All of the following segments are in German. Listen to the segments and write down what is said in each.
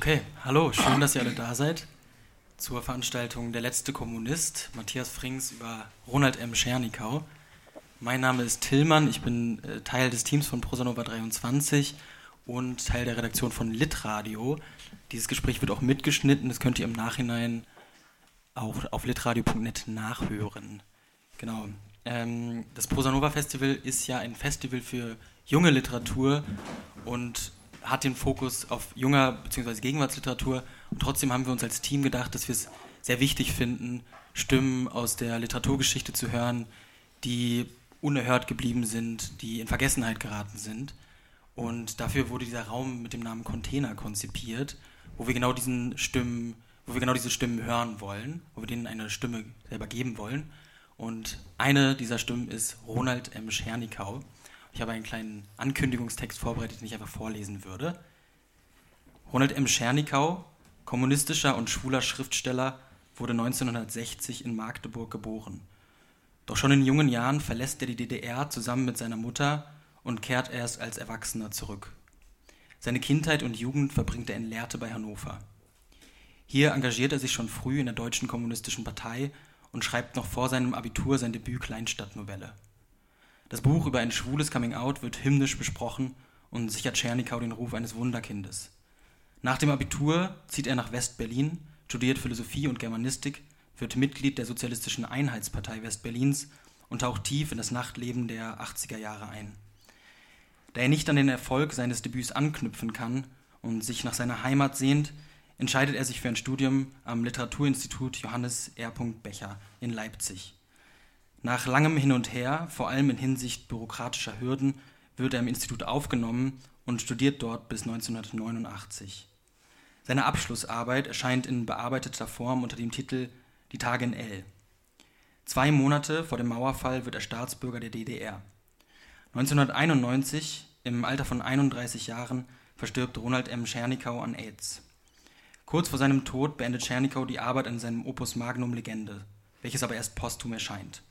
Okay, hallo, schön, dass ihr alle da seid zur Veranstaltung Der letzte Kommunist, Matthias Frings über Ronald M. Schernikau. Mein Name ist Tillmann, ich bin äh, Teil des Teams von Prosanova 23 und Teil der Redaktion von Litradio. Dieses Gespräch wird auch mitgeschnitten, das könnt ihr im Nachhinein auch auf litradio.net nachhören. Genau. Ähm, das Prosanova Festival ist ja ein Festival für junge Literatur und hat den Fokus auf junger bzw. Gegenwartsliteratur. Und trotzdem haben wir uns als Team gedacht, dass wir es sehr wichtig finden, Stimmen aus der Literaturgeschichte zu hören, die unerhört geblieben sind, die in Vergessenheit geraten sind. Und dafür wurde dieser Raum mit dem Namen Container konzipiert, wo wir genau diesen Stimmen, wo wir genau diese Stimmen hören wollen, wo wir denen eine Stimme selber geben wollen. Und eine dieser Stimmen ist Ronald M. Schernikau. Ich habe einen kleinen Ankündigungstext vorbereitet, den ich einfach vorlesen würde. Ronald M. Schernikau, kommunistischer und schwuler Schriftsteller, wurde 1960 in Magdeburg geboren. Doch schon in jungen Jahren verlässt er die DDR zusammen mit seiner Mutter und kehrt erst als Erwachsener zurück. Seine Kindheit und Jugend verbringt er in Lehrte bei Hannover. Hier engagiert er sich schon früh in der Deutschen Kommunistischen Partei und schreibt noch vor seinem Abitur sein Debüt Kleinstadtnovelle. Das Buch über ein schwules Coming-out wird hymnisch besprochen und sichert Tschernikau den Ruf eines Wunderkindes. Nach dem Abitur zieht er nach West-Berlin, studiert Philosophie und Germanistik, wird Mitglied der Sozialistischen Einheitspartei West-Berlins und taucht tief in das Nachtleben der 80er Jahre ein. Da er nicht an den Erfolg seines Debüts anknüpfen kann und sich nach seiner Heimat sehnt, entscheidet er sich für ein Studium am Literaturinstitut Johannes R. Becher in Leipzig. Nach langem Hin und Her, vor allem in Hinsicht bürokratischer Hürden, wird er im Institut aufgenommen und studiert dort bis 1989. Seine Abschlussarbeit erscheint in bearbeiteter Form unter dem Titel Die Tage in L. Zwei Monate vor dem Mauerfall wird er Staatsbürger der DDR. 1991, im Alter von 31 Jahren, verstirbt Ronald M. Schernikau an AIDS. Kurz vor seinem Tod beendet Schernikau die Arbeit an seinem Opus Magnum Legende, welches aber erst posthum erscheint.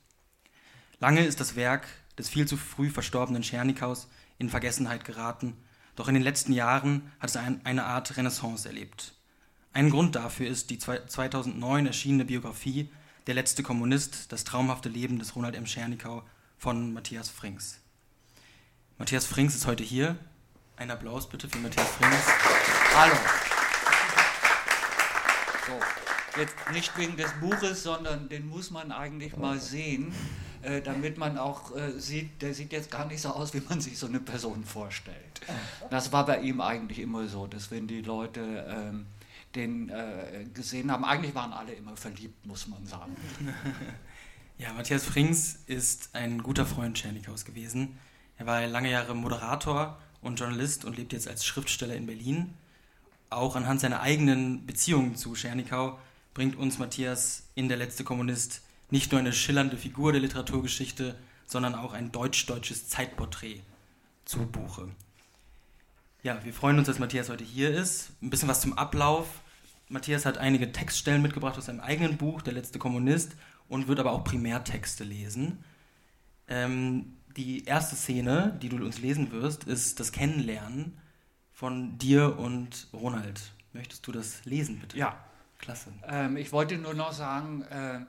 Lange ist das Werk des viel zu früh verstorbenen Schernikaus in Vergessenheit geraten, doch in den letzten Jahren hat es ein, eine Art Renaissance erlebt. Ein Grund dafür ist die 2009 erschienene Biografie Der letzte Kommunist, das traumhafte Leben des Ronald M. Schernikau von Matthias Frings. Matthias Frings ist heute hier. Ein Applaus bitte für Matthias Frings. Hallo. So, jetzt nicht wegen des Buches, sondern den muss man eigentlich mal sehen. Äh, damit man auch äh, sieht, der sieht jetzt gar nicht so aus, wie man sich so eine Person vorstellt. Das war bei ihm eigentlich immer so, dass wenn die Leute ähm, den äh, gesehen haben, eigentlich waren alle immer verliebt, muss man sagen. Ja, Matthias Frings ist ein guter Freund Tschernikaus gewesen. Er war lange Jahre Moderator und Journalist und lebt jetzt als Schriftsteller in Berlin. Auch anhand seiner eigenen Beziehungen zu Schernikau bringt uns Matthias in Der letzte Kommunist nicht nur eine schillernde Figur der Literaturgeschichte, sondern auch ein deutsch-deutsches Zeitporträt zu Buche. Ja, wir freuen uns, dass Matthias heute hier ist. Ein bisschen was zum Ablauf. Matthias hat einige Textstellen mitgebracht aus seinem eigenen Buch, Der letzte Kommunist, und wird aber auch Primärtexte lesen. Ähm, die erste Szene, die du uns lesen wirst, ist das Kennenlernen von dir und Ronald. Möchtest du das lesen, bitte? Ja. Klasse. Ähm, ich wollte nur noch sagen, äh,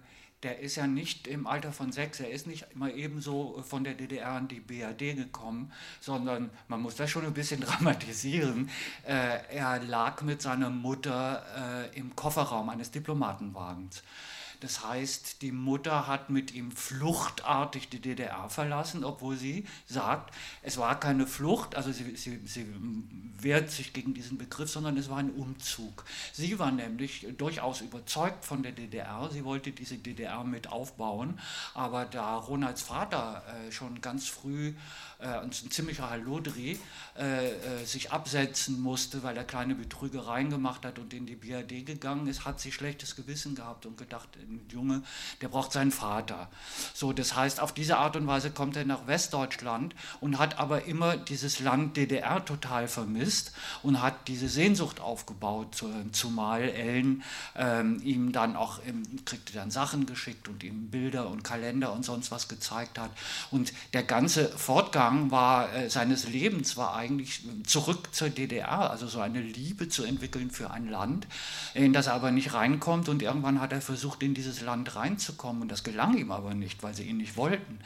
der ist ja nicht im Alter von sechs, er ist nicht mal ebenso von der DDR an die BRD gekommen, sondern man muss das schon ein bisschen dramatisieren. Äh, er lag mit seiner Mutter äh, im Kofferraum eines Diplomatenwagens. Das heißt, die Mutter hat mit ihm fluchtartig die DDR verlassen, obwohl sie sagt, es war keine Flucht, also sie, sie, sie wehrt sich gegen diesen Begriff, sondern es war ein Umzug. Sie war nämlich durchaus überzeugt von der DDR, sie wollte diese DDR mit aufbauen, aber da Ronalds Vater äh, schon ganz früh äh, ein ziemlicher Hallodri, äh, äh, sich absetzen musste, weil er kleine Betrügereien gemacht hat und in die BRD gegangen ist, hat sie schlechtes Gewissen gehabt und gedacht, ein Junge, der braucht seinen Vater. So, das heißt, auf diese Art und Weise kommt er nach Westdeutschland und hat aber immer dieses Land DDR total vermisst und hat diese Sehnsucht aufgebaut, zumal Ellen ähm, ihm dann auch, ähm, kriegte dann Sachen geschickt und ihm Bilder und Kalender und sonst was gezeigt hat. Und der ganze Fortgang Werdegang war, äh, seines Lebens war eigentlich zurück zur DDR, also so eine Liebe zu entwickeln für ein Land, in das er aber nicht reinkommt. Und irgendwann hat er versucht, in dieses Land reinzukommen. Und das gelang ihm aber nicht, weil sie ihn nicht wollten.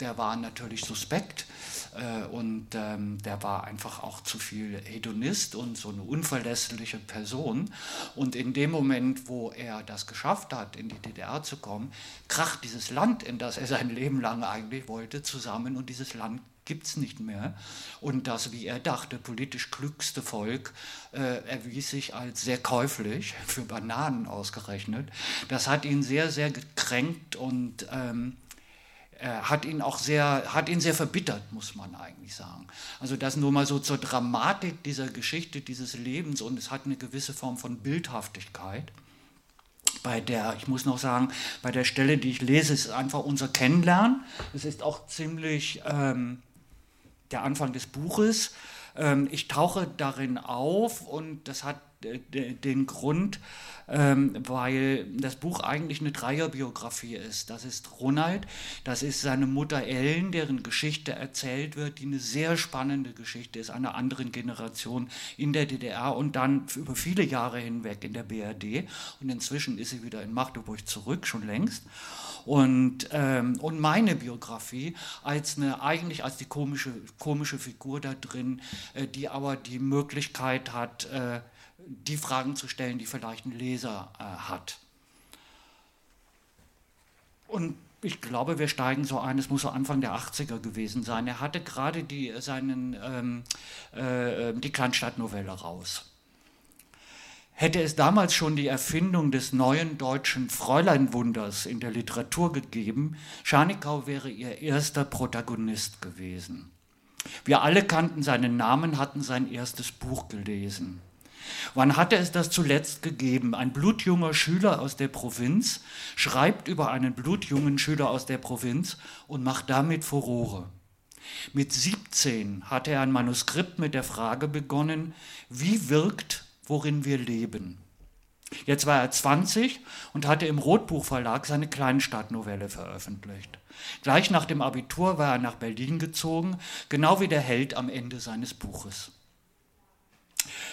Der war natürlich suspekt äh, und ähm, der war einfach auch zu viel Hedonist und so eine unverlässliche Person. Und in dem Moment, wo er das geschafft hat, in die DDR zu kommen, kracht dieses Land, in das er sein Leben lang eigentlich wollte, zusammen und dieses Land gibt es nicht mehr. Und das, wie er dachte, politisch klügste Volk äh, erwies sich als sehr käuflich, für Bananen ausgerechnet. Das hat ihn sehr, sehr gekränkt und ähm, äh, hat ihn auch sehr, hat ihn sehr verbittert, muss man eigentlich sagen. Also das nur mal so zur Dramatik dieser Geschichte, dieses Lebens und es hat eine gewisse Form von Bildhaftigkeit. Bei der, ich muss noch sagen, bei der Stelle, die ich lese, ist einfach unser Kennenlernen. Es ist auch ziemlich ähm, der Anfang des Buches. Ähm, ich tauche darin auf und das hat äh, den Grund, ähm, weil das Buch eigentlich eine Dreierbiografie ist. Das ist Ronald, das ist seine Mutter Ellen, deren Geschichte erzählt wird, die eine sehr spannende Geschichte ist, einer anderen Generation in der DDR und dann über viele Jahre hinweg in der BRD. Und inzwischen ist sie wieder in Magdeburg zurück, schon längst. Und, ähm, und meine Biografie als eine, eigentlich als die komische, komische Figur da drin, äh, die aber die Möglichkeit hat, äh, die Fragen zu stellen, die vielleicht ein Leser äh, hat. Und ich glaube, wir steigen so ein, es muss so Anfang der 80er gewesen sein. Er hatte gerade die, ähm, äh, die Kleinstadtnovelle raus. Hätte es damals schon die Erfindung des neuen deutschen Fräuleinwunders in der Literatur gegeben, Scharnikau wäre ihr erster Protagonist gewesen. Wir alle kannten seinen Namen, hatten sein erstes Buch gelesen. Wann hatte es das zuletzt gegeben? Ein blutjunger Schüler aus der Provinz schreibt über einen blutjungen Schüler aus der Provinz und macht damit Furore. Mit 17 hatte er ein Manuskript mit der Frage begonnen, wie wirkt, worin wir leben. Jetzt war er 20 und hatte im Rotbuchverlag seine Kleinstadtnovelle veröffentlicht. Gleich nach dem Abitur war er nach Berlin gezogen, genau wie der Held am Ende seines Buches.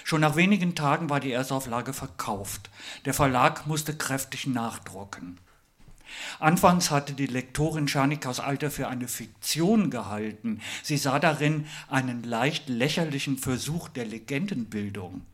Schon nach wenigen Tagen war die Erstauflage verkauft. Der Verlag musste kräftig nachdrucken. Anfangs hatte die Lektorin Scharnikas Alter für eine Fiktion gehalten. Sie sah darin einen leicht lächerlichen Versuch der Legendenbildung.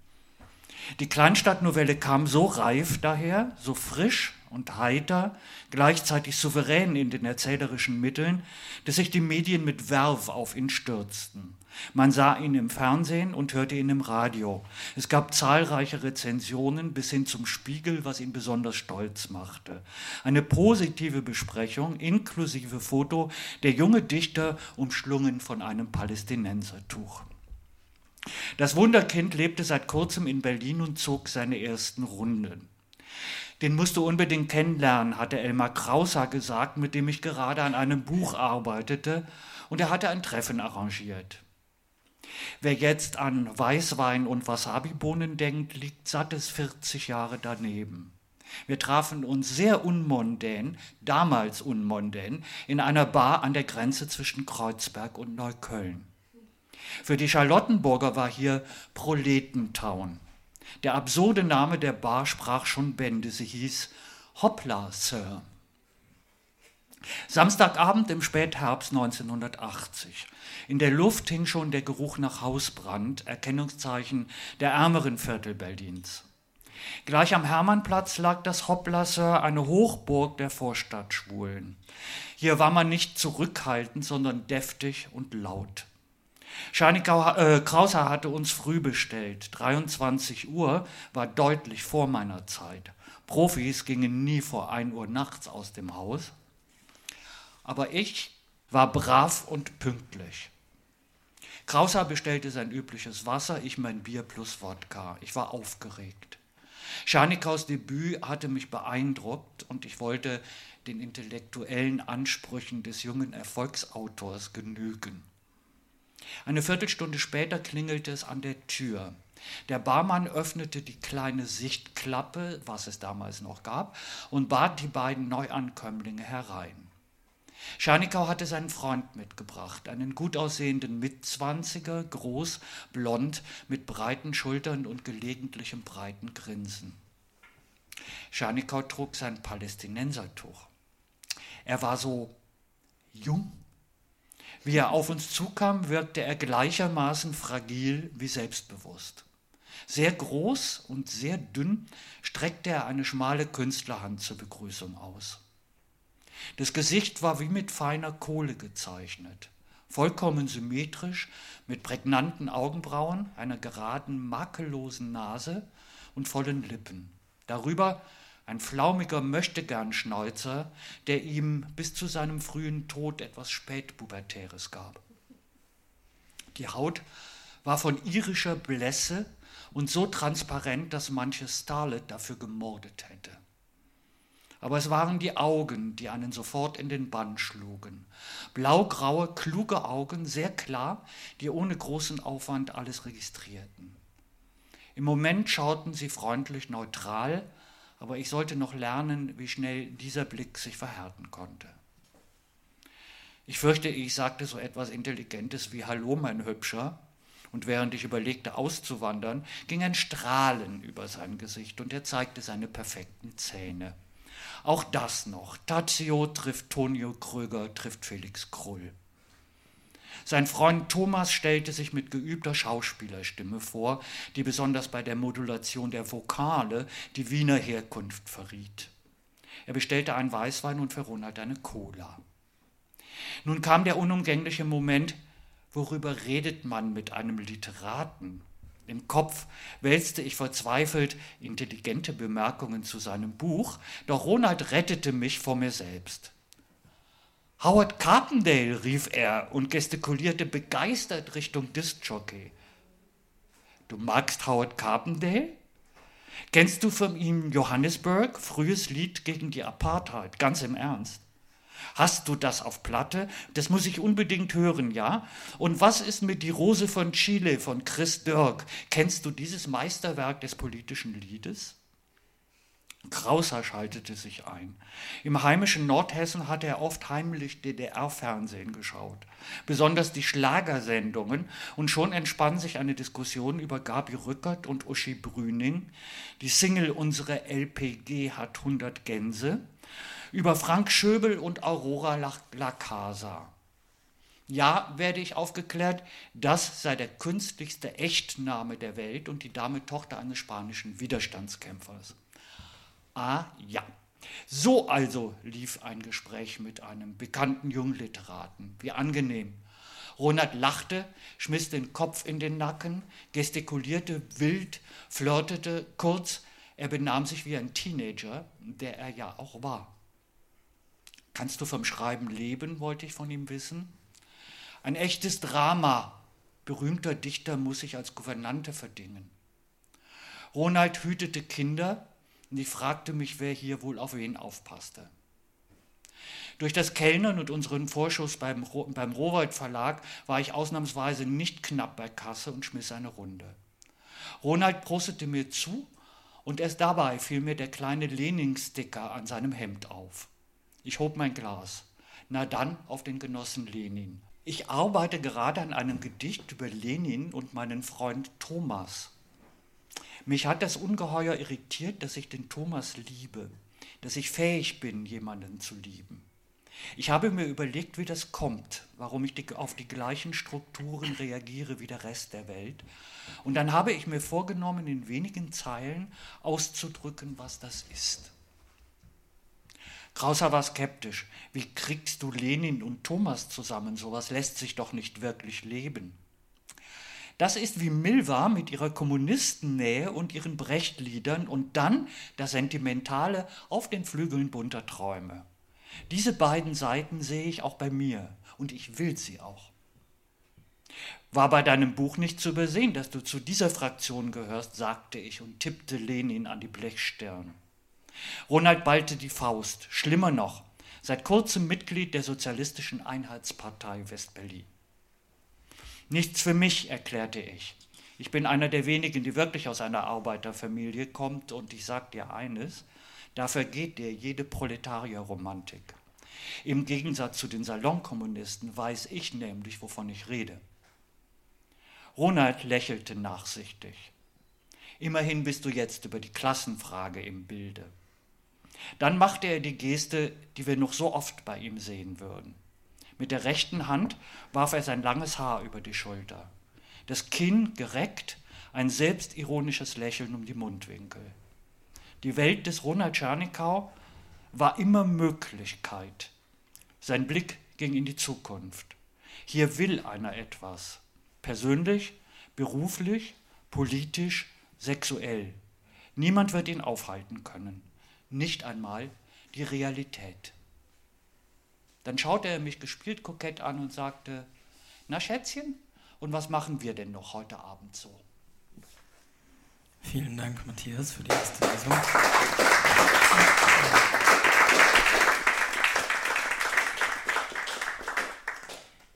Die Kleinstadtnovelle kam so reif daher, so frisch und heiter, gleichzeitig souverän in den erzählerischen Mitteln, dass sich die Medien mit Werf auf ihn stürzten. Man sah ihn im Fernsehen und hörte ihn im Radio. Es gab zahlreiche Rezensionen bis hin zum Spiegel, was ihn besonders stolz machte. Eine positive Besprechung inklusive Foto, der junge Dichter umschlungen von einem Palästinensertuch. Das Wunderkind lebte seit kurzem in Berlin und zog seine ersten Runden. Den musst du unbedingt kennenlernen, hatte Elmar Krauser gesagt, mit dem ich gerade an einem Buch arbeitete, und er hatte ein Treffen arrangiert. Wer jetzt an Weißwein und Wasabi-Bohnen denkt, liegt sattes 40 Jahre daneben. Wir trafen uns sehr unmondän, damals unmondän, in einer Bar an der Grenze zwischen Kreuzberg und Neukölln. Für die Charlottenburger war hier Proletentown. Der absurde Name der Bar sprach schon Bände. Sie hieß Hoppla, Sir. Samstagabend im Spätherbst 1980. In der Luft hing schon der Geruch nach Hausbrand, Erkennungszeichen der ärmeren Viertel Berlins. Gleich am Hermannplatz lag das Hoppla Sir, eine Hochburg der Vorstadtschwulen. Hier war man nicht zurückhaltend, sondern deftig und laut. Scharnikau, äh, Krauser hatte uns früh bestellt. 23 Uhr war deutlich vor meiner Zeit. Profis gingen nie vor 1 Uhr nachts aus dem Haus. Aber ich war brav und pünktlich. Krauser bestellte sein übliches Wasser, ich mein Bier plus Wodka. Ich war aufgeregt. Scharnikaus Debüt hatte mich beeindruckt und ich wollte den intellektuellen Ansprüchen des jungen Erfolgsautors genügen. Eine Viertelstunde später klingelte es an der Tür. Der Barmann öffnete die kleine Sichtklappe, was es damals noch gab, und bat die beiden Neuankömmlinge herein. Scharnikau hatte seinen Freund mitgebracht, einen gut aussehenden Mitzwanziger, groß, blond, mit breiten Schultern und gelegentlichem breiten Grinsen. Scharnikau trug sein Palästinensertuch. Er war so jung. Wie er auf uns zukam, wirkte er gleichermaßen fragil wie selbstbewusst. Sehr groß und sehr dünn streckte er eine schmale Künstlerhand zur Begrüßung aus. Das Gesicht war wie mit feiner Kohle gezeichnet, vollkommen symmetrisch, mit prägnanten Augenbrauen, einer geraden, makellosen Nase und vollen Lippen. Darüber ein flaumiger Möchtegern-Schnäuzer, der ihm bis zu seinem frühen Tod etwas Spätpubertäres gab. Die Haut war von irischer Blässe und so transparent, dass manche Starlet dafür gemordet hätte. Aber es waren die Augen, die einen sofort in den Bann schlugen. Blaugraue, kluge Augen, sehr klar, die ohne großen Aufwand alles registrierten. Im Moment schauten sie freundlich neutral, aber ich sollte noch lernen, wie schnell dieser Blick sich verhärten konnte. Ich fürchte, ich sagte so etwas Intelligentes wie Hallo, mein Hübscher, und während ich überlegte, auszuwandern, ging ein Strahlen über sein Gesicht und er zeigte seine perfekten Zähne. Auch das noch. Tazio trifft Tonio Kröger, trifft Felix Krull. Sein Freund Thomas stellte sich mit geübter Schauspielerstimme vor, die besonders bei der Modulation der Vokale die Wiener Herkunft verriet. Er bestellte einen Weißwein und für Ronald eine Cola. Nun kam der unumgängliche Moment, worüber redet man mit einem Literaten? Im Kopf wälzte ich verzweifelt intelligente Bemerkungen zu seinem Buch, doch Ronald rettete mich vor mir selbst. Howard Carpendale, rief er und gestikulierte begeistert Richtung Discjockey. Du magst Howard Carpendale? Kennst du von ihm Johannesburg, frühes Lied gegen die Apartheid, ganz im Ernst? Hast du das auf Platte? Das muss ich unbedingt hören, ja? Und was ist mit Die Rose von Chile von Chris Dirk? Kennst du dieses Meisterwerk des politischen Liedes? Krauser schaltete sich ein. Im heimischen Nordhessen hatte er oft heimlich DDR-Fernsehen geschaut, besonders die Schlagersendungen, und schon entspann sich eine Diskussion über Gabi Rückert und Uschi Brüning. Die Single Unsere LPG hat 100 Gänse über Frank Schöbel und Aurora La Casa. Ja, werde ich aufgeklärt, das sei der künstlichste Echtname der Welt und die Dame Tochter eines spanischen Widerstandskämpfers. Ah ja. So also lief ein Gespräch mit einem bekannten Jungliteraten. Wie angenehm. Ronald lachte, schmiss den Kopf in den Nacken, gestikulierte wild, flirtete, kurz, er benahm sich wie ein Teenager, der er ja auch war. Kannst du vom Schreiben leben, wollte ich von ihm wissen. Ein echtes Drama. Berühmter Dichter muss sich als Gouvernante verdingen. Ronald hütete Kinder und ich fragte mich, wer hier wohl auf wen aufpasste. Durch das Kellnern und unseren Vorschuss beim, beim Rowold Verlag war ich ausnahmsweise nicht knapp bei Kasse und schmiss eine Runde. Ronald prostete mir zu und erst dabei fiel mir der kleine Lenin-Sticker an seinem Hemd auf. Ich hob mein Glas. Na dann auf den Genossen Lenin. Ich arbeite gerade an einem Gedicht über Lenin und meinen Freund Thomas. Mich hat das ungeheuer irritiert, dass ich den Thomas liebe, dass ich fähig bin, jemanden zu lieben. Ich habe mir überlegt, wie das kommt, warum ich auf die gleichen Strukturen reagiere wie der Rest der Welt. Und dann habe ich mir vorgenommen, in wenigen Zeilen auszudrücken, was das ist. Krauser war skeptisch. Wie kriegst du Lenin und Thomas zusammen? Sowas lässt sich doch nicht wirklich leben. Das ist wie Milva mit ihrer Kommunistennähe und ihren Brechtliedern und dann das Sentimentale auf den Flügeln bunter Träume. Diese beiden Seiten sehe ich auch bei mir und ich will sie auch. War bei deinem Buch nicht zu übersehen, dass du zu dieser Fraktion gehörst, sagte ich und tippte Lenin an die Blechstirn. Ronald ballte die Faust. Schlimmer noch, seit kurzem Mitglied der Sozialistischen Einheitspartei Westberlin. Nichts für mich, erklärte ich. Ich bin einer der wenigen, die wirklich aus einer Arbeiterfamilie kommt und ich sag dir eines, da vergeht dir jede Proletarierromantik. Im Gegensatz zu den Salonkommunisten weiß ich nämlich, wovon ich rede. Ronald lächelte nachsichtig. Immerhin bist du jetzt über die Klassenfrage im Bilde. Dann machte er die Geste, die wir noch so oft bei ihm sehen würden. Mit der rechten Hand warf er sein langes Haar über die Schulter. Das Kinn gereckt, ein selbstironisches Lächeln um die Mundwinkel. Die Welt des Ronald Czernikau war immer Möglichkeit. Sein Blick ging in die Zukunft. Hier will einer etwas. Persönlich, beruflich, politisch, sexuell. Niemand wird ihn aufhalten können. Nicht einmal die Realität. Dann schaute er mich gespielt kokett an und sagte, na Schätzchen, und was machen wir denn noch heute Abend so? Vielen Dank, Matthias, für die erste Lesung.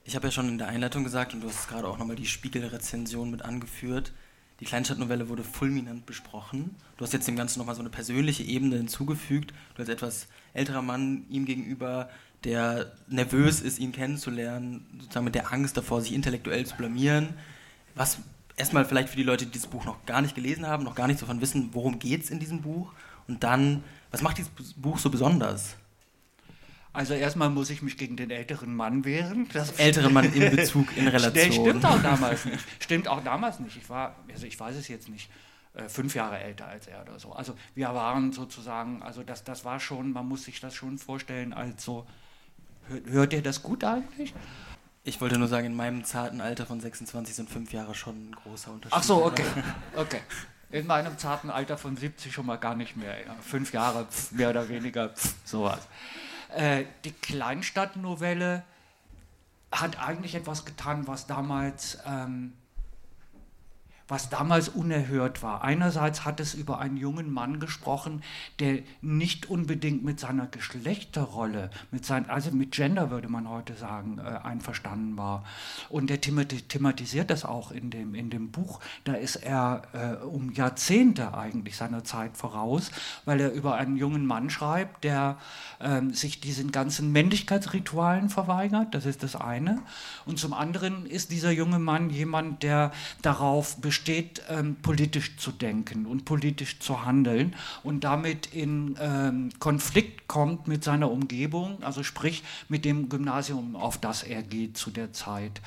Ich habe ja schon in der Einleitung gesagt, und du hast gerade auch nochmal die Spiegelrezension mit angeführt, die Kleinstadtnovelle wurde fulminant besprochen. Du hast jetzt dem Ganzen nochmal so eine persönliche Ebene hinzugefügt. Du als etwas älterer Mann ihm gegenüber, der nervös ist, ihn kennenzulernen, sozusagen mit der Angst davor, sich intellektuell zu blamieren. Was erstmal vielleicht für die Leute, die dieses Buch noch gar nicht gelesen haben, noch gar nicht davon wissen, worum geht es in diesem Buch und dann, was macht dieses Buch so besonders? Also erstmal muss ich mich gegen den älteren Mann wehren. Das ältere Mann in Bezug, in Relation. Stimmt auch damals nicht. Stimmt auch damals nicht. Ich war, also ich weiß es jetzt nicht, äh, fünf Jahre älter als er oder so. Also wir waren sozusagen, also das, das war schon, man muss sich das schon vorstellen als so, hört ihr das gut eigentlich? Ich wollte nur sagen, in meinem zarten Alter von 26 sind fünf Jahre schon ein großer Unterschied. Ach so, okay. okay. In meinem zarten Alter von 70 schon mal gar nicht mehr. Ja. Fünf Jahre, pf, mehr oder weniger, pf, sowas. Äh, die Kleinstadtnovelle hat eigentlich etwas getan, was damals ähm, was damals unerhört war. Einerseits hat es über einen jungen Mann gesprochen, der nicht unbedingt mit seiner Geschlechterrolle, mit sein, also mit Gender würde man heute sagen, äh, einverstanden war. Und der thematisiert das auch in dem, in dem Buch. Da ist er äh, um Jahrzehnte eigentlich seiner Zeit voraus, weil er über einen jungen Mann schreibt, der äh, sich diesen ganzen Männlichkeitsritualen verweigert. Das ist das eine. Und zum anderen ist dieser junge Mann jemand, der darauf besteht, besteht, ähm, politisch zu denken und politisch zu handeln und damit in ähm, Konflikt kommt mit seiner Umgebung, also sprich mit dem Gymnasium, auf das er geht zu der Zeit.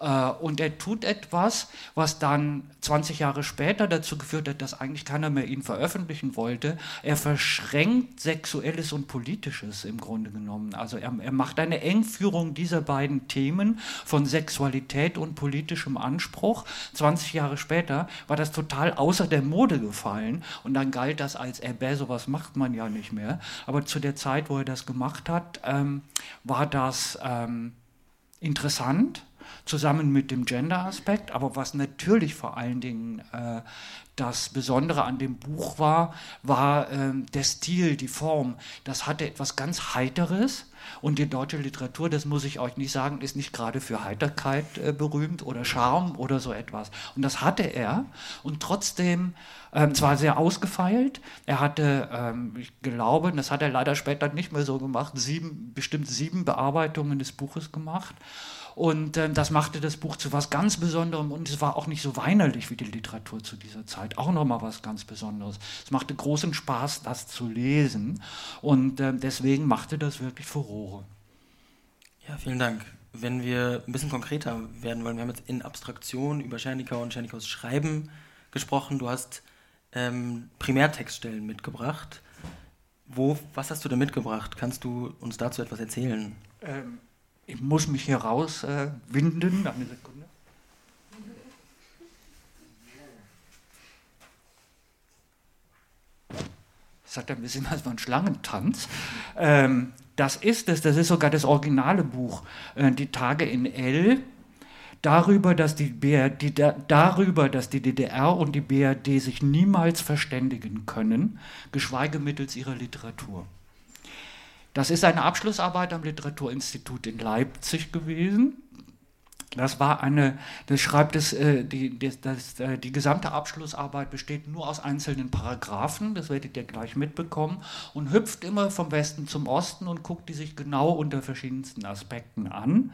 Äh, und er tut etwas, was dann 20 Jahre später dazu geführt hat, dass eigentlich keiner mehr ihn veröffentlichen wollte. Er verschränkt Sexuelles und Politisches im Grunde genommen. Also er, er macht eine Engführung dieser beiden Themen von Sexualität und politischem Anspruch. 20 Jahre später war das total außer der Mode gefallen und dann galt das als erbä, sowas macht man ja nicht mehr. Aber zu der Zeit, wo er das gemacht hat, ähm, war das ähm, interessant zusammen mit dem Gender-Aspekt. Aber was natürlich vor allen Dingen äh, das Besondere an dem Buch war, war äh, der Stil, die Form. Das hatte etwas ganz Heiteres. Und die deutsche Literatur, das muss ich euch nicht sagen, ist nicht gerade für Heiterkeit äh, berühmt oder Charme oder so etwas. Und das hatte er. Und trotzdem, ähm, zwar sehr ausgefeilt, er hatte, ähm, ich glaube, das hat er leider später nicht mehr so gemacht, sieben, bestimmt sieben Bearbeitungen des Buches gemacht. Und äh, das machte das Buch zu was ganz Besonderem und es war auch nicht so weinerlich wie die Literatur zu dieser Zeit. Auch nochmal was ganz Besonderes. Es machte großen Spaß, das zu lesen und äh, deswegen machte das wirklich Furore. Ja, vielen Dank. Wenn wir ein bisschen konkreter werden wollen, wir haben jetzt in Abstraktion über Schernikau und Schernikaus Schreiben gesprochen. Du hast ähm, Primärtextstellen mitgebracht. Wo, was hast du denn mitgebracht? Kannst du uns dazu etwas erzählen? Ähm, ich muss mich hier rauswinden. Äh, Eine Sekunde. Das hat ein bisschen was von Schlangentanz. Ähm, das ist es, das ist sogar das originale Buch, äh, Die Tage in L. Darüber dass, die BRD, die, darüber, dass die DDR und die BRD sich niemals verständigen können, geschweige mittels ihrer Literatur. Das ist eine Abschlussarbeit am Literaturinstitut in Leipzig gewesen. Das war eine, das schreibt es, äh, die, das, das, äh, die gesamte Abschlussarbeit besteht nur aus einzelnen Paragraphen, das werdet ihr gleich mitbekommen, und hüpft immer vom Westen zum Osten und guckt die sich genau unter verschiedensten Aspekten an.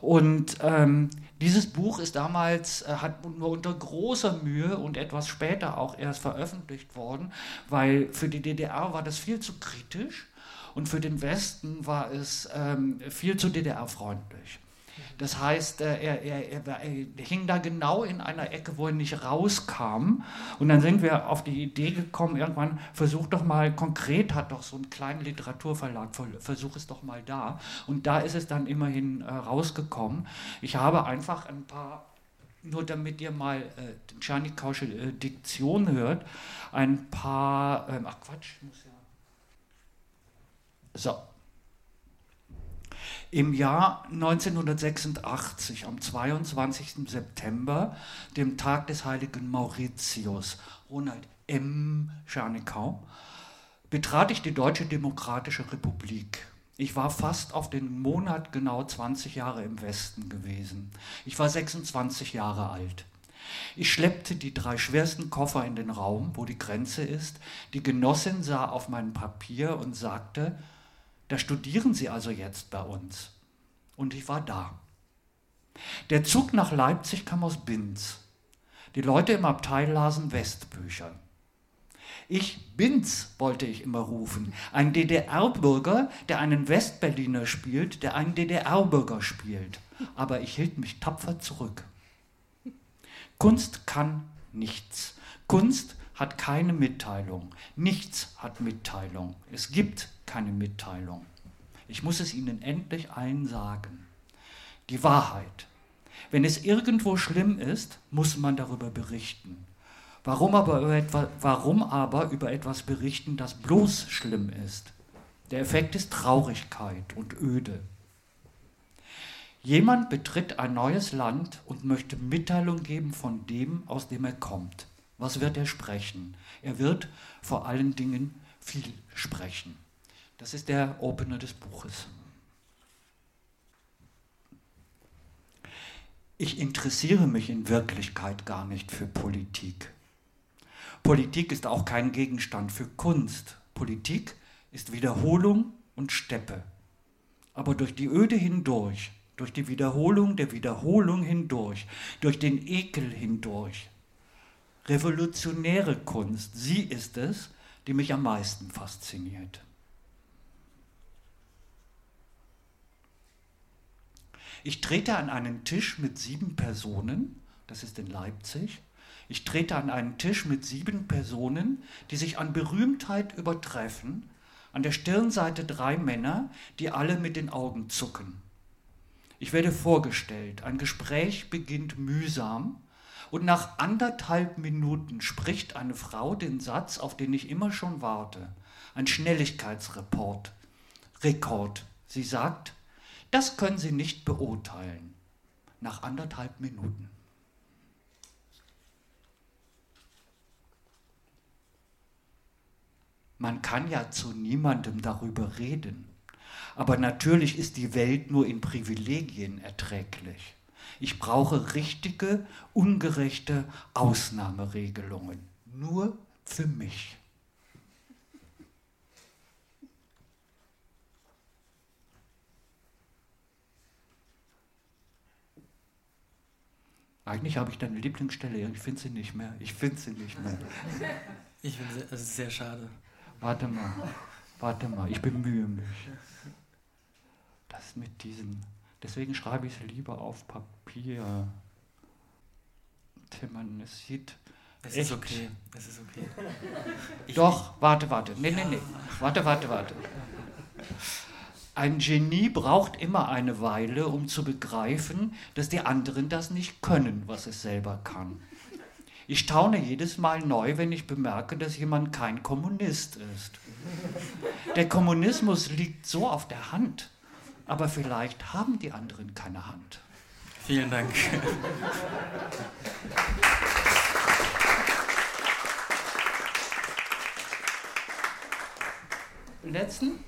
Und ähm, dieses Buch ist damals, äh, hat nur unter großer Mühe und etwas später auch erst veröffentlicht worden, weil für die DDR war das viel zu kritisch und für den Westen war es ähm, viel zu DDR-freundlich. Das heißt, äh, er, er, er, hing da genau in einer Ecke, wo er nicht rauskam. Und dann sind wir auf die Idee gekommen, irgendwann, versuch doch mal, konkret hat doch so einen kleinen Literaturverlag, versuch es doch mal da. Und da ist es dann immerhin äh, rausgekommen. Ich habe einfach ein paar nur damit ihr mal äh, Czernikausche äh, Diktion hört, ein paar, ähm, ach Quatsch, muss ja. So, im Jahr 1986, am 22. September, dem Tag des heiligen Mauritius, Ronald M. Scharnikau, betrat ich die Deutsche Demokratische Republik. Ich war fast auf den Monat genau 20 Jahre im Westen gewesen. Ich war 26 Jahre alt. Ich schleppte die drei schwersten Koffer in den Raum, wo die Grenze ist. Die Genossin sah auf mein Papier und sagte, da studieren Sie also jetzt bei uns. Und ich war da. Der Zug nach Leipzig kam aus Binz. Die Leute im Abteil lasen Westbücher. Ich Binz wollte ich immer rufen. Ein DDR-Bürger, der einen Westberliner spielt, der einen DDR-Bürger spielt. Aber ich hielt mich tapfer zurück. Kunst kann nichts. Kunst hat keine Mitteilung. Nichts hat Mitteilung. Es gibt keine Mitteilung. Ich muss es Ihnen endlich allen sagen. Die Wahrheit. Wenn es irgendwo schlimm ist, muss man darüber berichten. Warum aber, über etwas, warum aber über etwas berichten, das bloß schlimm ist? Der Effekt ist Traurigkeit und Öde. Jemand betritt ein neues Land und möchte Mitteilung geben von dem, aus dem er kommt. Was wird er sprechen? Er wird vor allen Dingen viel sprechen. Das ist der Opener des Buches. Ich interessiere mich in Wirklichkeit gar nicht für Politik. Politik ist auch kein Gegenstand für Kunst. Politik ist Wiederholung und Steppe. Aber durch die Öde hindurch, durch die Wiederholung der Wiederholung hindurch, durch den Ekel hindurch, revolutionäre Kunst, sie ist es, die mich am meisten fasziniert. Ich trete an einen Tisch mit sieben Personen, das ist in Leipzig. Ich trete an einen Tisch mit sieben Personen, die sich an Berühmtheit übertreffen. An der Stirnseite drei Männer, die alle mit den Augen zucken. Ich werde vorgestellt, ein Gespräch beginnt mühsam und nach anderthalb Minuten spricht eine Frau den Satz, auf den ich immer schon warte. Ein Schnelligkeitsreport. Rekord. Sie sagt, das können Sie nicht beurteilen nach anderthalb Minuten. Man kann ja zu niemandem darüber reden. Aber natürlich ist die Welt nur in Privilegien erträglich. Ich brauche richtige, ungerechte Ausnahmeregelungen. Nur für mich. Eigentlich habe ich deine Lieblingsstelle, ich finde sie nicht mehr. Ich finde sie nicht mehr. Ich finde es ist sehr schade. Warte mal, warte mal, ich bemühe mich. Das mit diesen, deswegen schreibe ich es lieber auf Papier. Timman, es sieht. Es ist okay, es ist okay. Doch, warte, warte. Nee, nee, nee. Warte, warte, warte. Ein Genie braucht immer eine Weile, um zu begreifen, dass die anderen das nicht können, was es selber kann. Ich staune jedes Mal neu, wenn ich bemerke, dass jemand kein Kommunist ist. Der Kommunismus liegt so auf der Hand, aber vielleicht haben die anderen keine Hand. Vielen Dank. Letzten?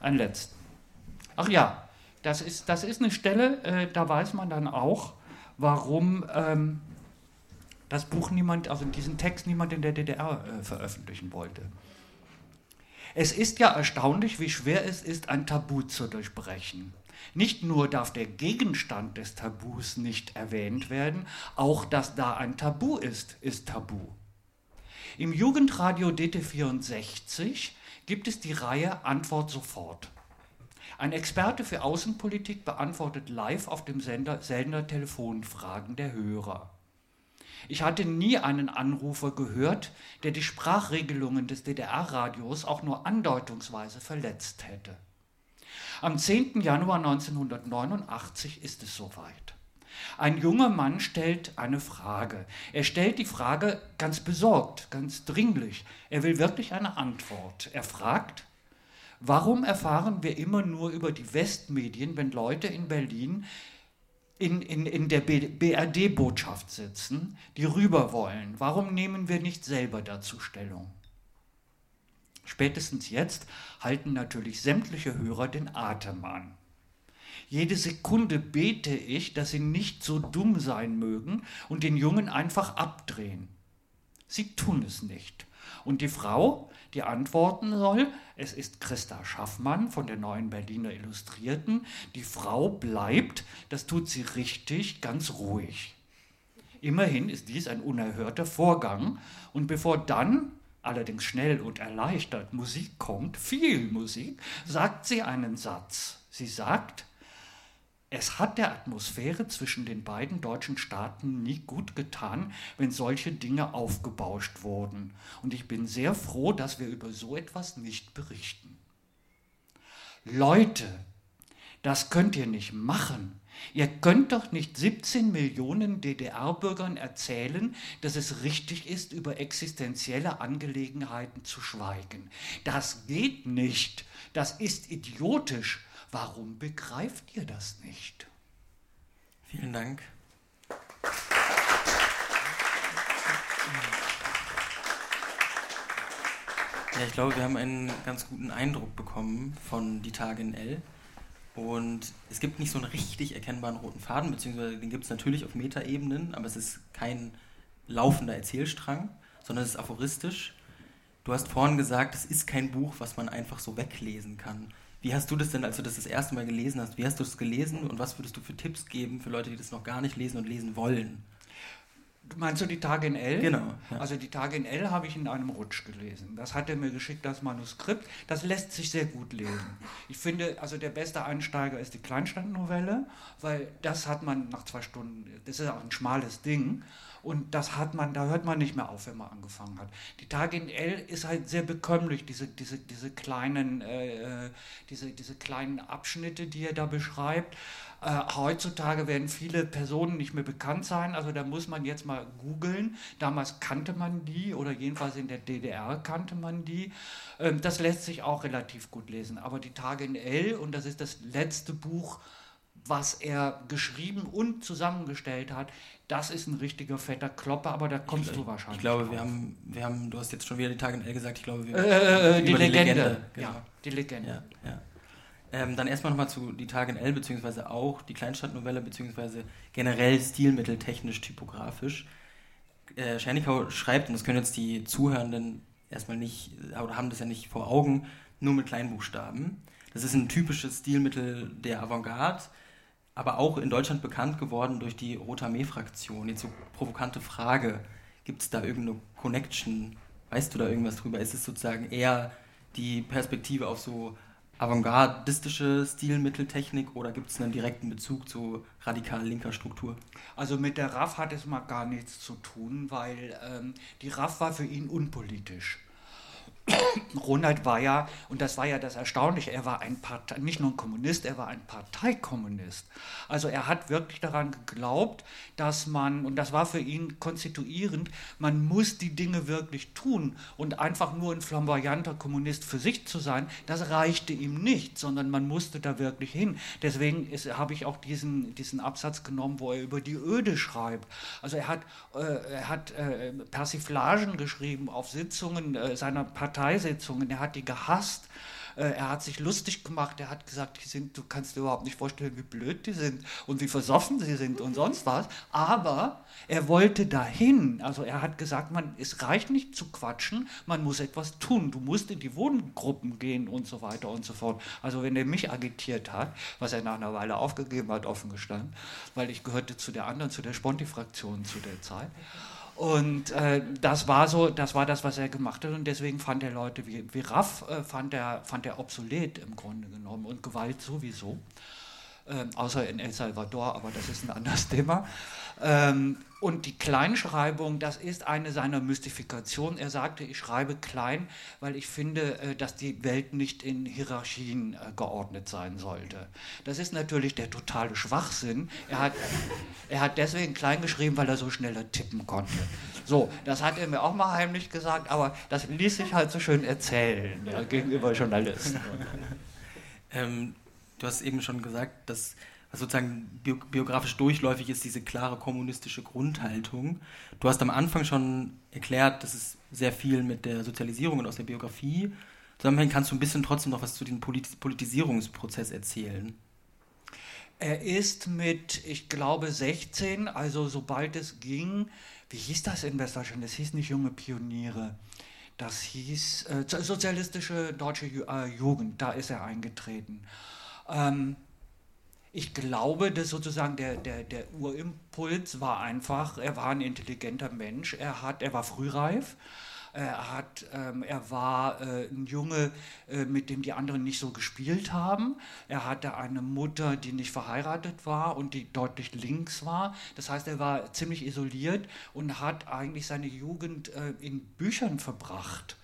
Ein letzten. Ach ja, das ist, das ist eine Stelle, äh, da weiß man dann auch, warum ähm, das Buch niemand, also diesen Text niemand in der DDR äh, veröffentlichen wollte. Es ist ja erstaunlich, wie schwer es ist, ein Tabu zu durchbrechen. Nicht nur darf der Gegenstand des Tabus nicht erwähnt werden, auch dass da ein Tabu ist, ist Tabu. Im Jugendradio DT64 gibt es die Reihe Antwort sofort. Ein Experte für Außenpolitik beantwortet live auf dem Sender, Sender Telefonfragen der Hörer. Ich hatte nie einen Anrufer gehört, der die Sprachregelungen des DDR-Radios auch nur andeutungsweise verletzt hätte. Am 10. Januar 1989 ist es soweit. Ein junger Mann stellt eine Frage. Er stellt die Frage ganz besorgt, ganz dringlich. Er will wirklich eine Antwort. Er fragt, warum erfahren wir immer nur über die Westmedien, wenn Leute in Berlin in, in, in der BRD-Botschaft sitzen, die rüber wollen? Warum nehmen wir nicht selber dazu Stellung? Spätestens jetzt halten natürlich sämtliche Hörer den Atem an. Jede Sekunde bete ich, dass sie nicht so dumm sein mögen und den Jungen einfach abdrehen. Sie tun es nicht. Und die Frau, die antworten soll, es ist Christa Schaffmann von der Neuen Berliner Illustrierten, die Frau bleibt, das tut sie richtig, ganz ruhig. Immerhin ist dies ein unerhörter Vorgang und bevor dann allerdings schnell und erleichtert Musik kommt, viel Musik, sagt sie einen Satz. Sie sagt, es hat der Atmosphäre zwischen den beiden deutschen Staaten nie gut getan, wenn solche Dinge aufgebauscht wurden. Und ich bin sehr froh, dass wir über so etwas nicht berichten. Leute, das könnt ihr nicht machen. Ihr könnt doch nicht 17 Millionen DDR-Bürgern erzählen, dass es richtig ist, über existenzielle Angelegenheiten zu schweigen. Das geht nicht. Das ist idiotisch. Warum begreift ihr das nicht? Vielen Dank. Ja, ich glaube, wir haben einen ganz guten Eindruck bekommen von Die Tage in L. Und es gibt nicht so einen richtig erkennbaren roten Faden, beziehungsweise den gibt es natürlich auf Metaebenen, aber es ist kein laufender Erzählstrang, sondern es ist aphoristisch. Du hast vorhin gesagt, es ist kein Buch, was man einfach so weglesen kann. Wie hast du das denn, als du das das erste Mal gelesen hast, wie hast du es gelesen und was würdest du für Tipps geben für Leute, die das noch gar nicht lesen und lesen wollen? Meinst du die Tage in L? Genau. Ja. Also die Tage in L habe ich in einem Rutsch gelesen. Das hat er mir geschickt, das Manuskript. Das lässt sich sehr gut lesen. Ich finde, also der beste Einsteiger ist die Kleinstadtnovelle, weil das hat man nach zwei Stunden, das ist auch ein schmales Ding. Und das hat man, da hört man nicht mehr auf, wenn man angefangen hat. Die Tage in L ist halt sehr bekömmlich, diese, diese, diese, kleinen, äh, äh diese, diese kleinen Abschnitte, die er da beschreibt. Äh, heutzutage werden viele Personen nicht mehr bekannt sein, also da muss man jetzt mal googeln. Damals kannte man die oder jedenfalls in der DDR kannte man die. Ähm, das lässt sich auch relativ gut lesen. Aber die Tage in L, und das ist das letzte Buch, was er geschrieben und zusammengestellt hat, das ist ein richtiger fetter Klopper, aber da kommst ich, du wahrscheinlich. Ich glaube, wir haben, wir haben, du hast jetzt schon wieder die Tage in L gesagt, ich glaube, wir äh, äh, die, Legende. die Legende. Genau. Ja, die Legende. Ja, ja. Ähm, dann erstmal nochmal zu Die Tage in L, beziehungsweise auch die Kleinstadtnovelle, beziehungsweise generell stilmitteltechnisch, typografisch. Äh, Schernikau schreibt, und das können jetzt die Zuhörenden erstmal nicht, oder haben das ja nicht vor Augen, nur mit Kleinbuchstaben. Das ist ein typisches Stilmittel der Avantgarde, aber auch in Deutschland bekannt geworden durch die Rote Armee-Fraktion. Jetzt so provokante Frage, gibt es da irgendeine Connection? Weißt du da irgendwas drüber? Ist es sozusagen eher die Perspektive auf so avantgardistische Stilmitteltechnik oder gibt es einen direkten Bezug zu radikal linker Struktur? Also mit der RAF hat es mal gar nichts zu tun, weil ähm, die RAF war für ihn unpolitisch. Ronald war ja, und das war ja das Erstaunliche, er war ein Partei, nicht nur ein Kommunist, er war ein Parteikommunist. Also er hat wirklich daran geglaubt, dass man, und das war für ihn konstituierend, man muss die Dinge wirklich tun und einfach nur ein flamboyanter Kommunist für sich zu sein, das reichte ihm nicht, sondern man musste da wirklich hin. Deswegen habe ich auch diesen, diesen Absatz genommen, wo er über die Öde schreibt. Also er hat, äh, er hat äh, Persiflagen geschrieben auf Sitzungen äh, seiner Partei Parteisitzungen, er hat die gehasst. Äh, er hat sich lustig gemacht, er hat gesagt, die sind, du kannst dir überhaupt nicht vorstellen, wie blöd die sind und wie versoffen sie sind und sonst was. Aber er wollte dahin. Also er hat gesagt, man, es reicht nicht zu quatschen, man muss etwas tun. Du musst in die Wohngruppen gehen und so weiter und so fort. Also wenn er mich agitiert hat, was er nach einer Weile aufgegeben hat, offen gestanden, weil ich gehörte zu der anderen, zu der Sponti-Fraktion zu der Zeit. Und äh, das war so, das war das, was er gemacht hat. Und deswegen fand er Leute wie, wie Raff, äh, fand, er, fand er obsolet im Grunde genommen und Gewalt sowieso. Ähm, außer in El Salvador, aber das ist ein anderes Thema. Ähm, und die Kleinschreibung, das ist eine seiner Mystifikationen. Er sagte, ich schreibe klein, weil ich finde, äh, dass die Welt nicht in Hierarchien äh, geordnet sein sollte. Das ist natürlich der totale Schwachsinn. Er hat, er hat deswegen klein geschrieben, weil er so schneller tippen konnte. So, das hat er mir auch mal heimlich gesagt, aber das ließ sich halt so schön erzählen ja, gegenüber Journalisten. ähm, du hast eben schon gesagt, dass was sozusagen biografisch durchläufig ist, diese klare kommunistische Grundhaltung. Du hast am Anfang schon erklärt, dass es sehr viel mit der Sozialisierung und aus der Biografie zusammenhängt. Kannst du ein bisschen trotzdem noch was zu dem Politisierungsprozess erzählen? Er ist mit, ich glaube, 16, also sobald es ging, wie hieß das in Westdeutschland? Das hieß nicht junge Pioniere. Das hieß äh, sozialistische deutsche äh, Jugend, da ist er eingetreten. Ähm, ich glaube, dass sozusagen der, der, der Urimpuls war einfach, er war ein intelligenter Mensch, er, hat, er war frühreif. Er, hat, ähm, er war äh, ein Junge, äh, mit dem die anderen nicht so gespielt haben. Er hatte eine Mutter, die nicht verheiratet war und die deutlich links war. Das heißt, er war ziemlich isoliert und hat eigentlich seine Jugend äh, in Büchern verbracht.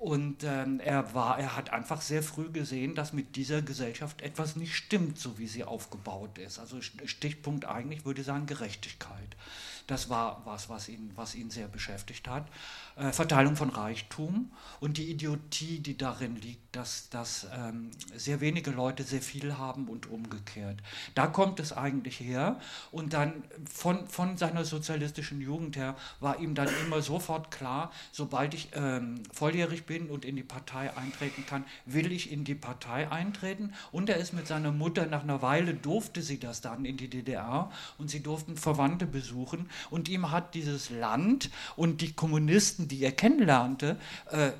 Und ähm, er, war, er hat einfach sehr früh gesehen, dass mit dieser Gesellschaft etwas nicht stimmt, so wie sie aufgebaut ist. Also Stichpunkt eigentlich würde ich sagen Gerechtigkeit. Das war was, was ihn, was ihn sehr beschäftigt hat. Äh, Verteilung von Reichtum und die Idiotie, die darin liegt, dass, dass ähm, sehr wenige Leute sehr viel haben und umgekehrt. Da kommt es eigentlich her. Und dann von, von seiner sozialistischen Jugend her war ihm dann immer sofort klar, sobald ich ähm, volljährig bin und in die Partei eintreten kann, will ich in die Partei eintreten. Und er ist mit seiner Mutter, nach einer Weile durfte sie das dann in die DDR und sie durften Verwandte besuchen. Und ihm hat dieses Land und die Kommunisten, die er kennenlernte, äh,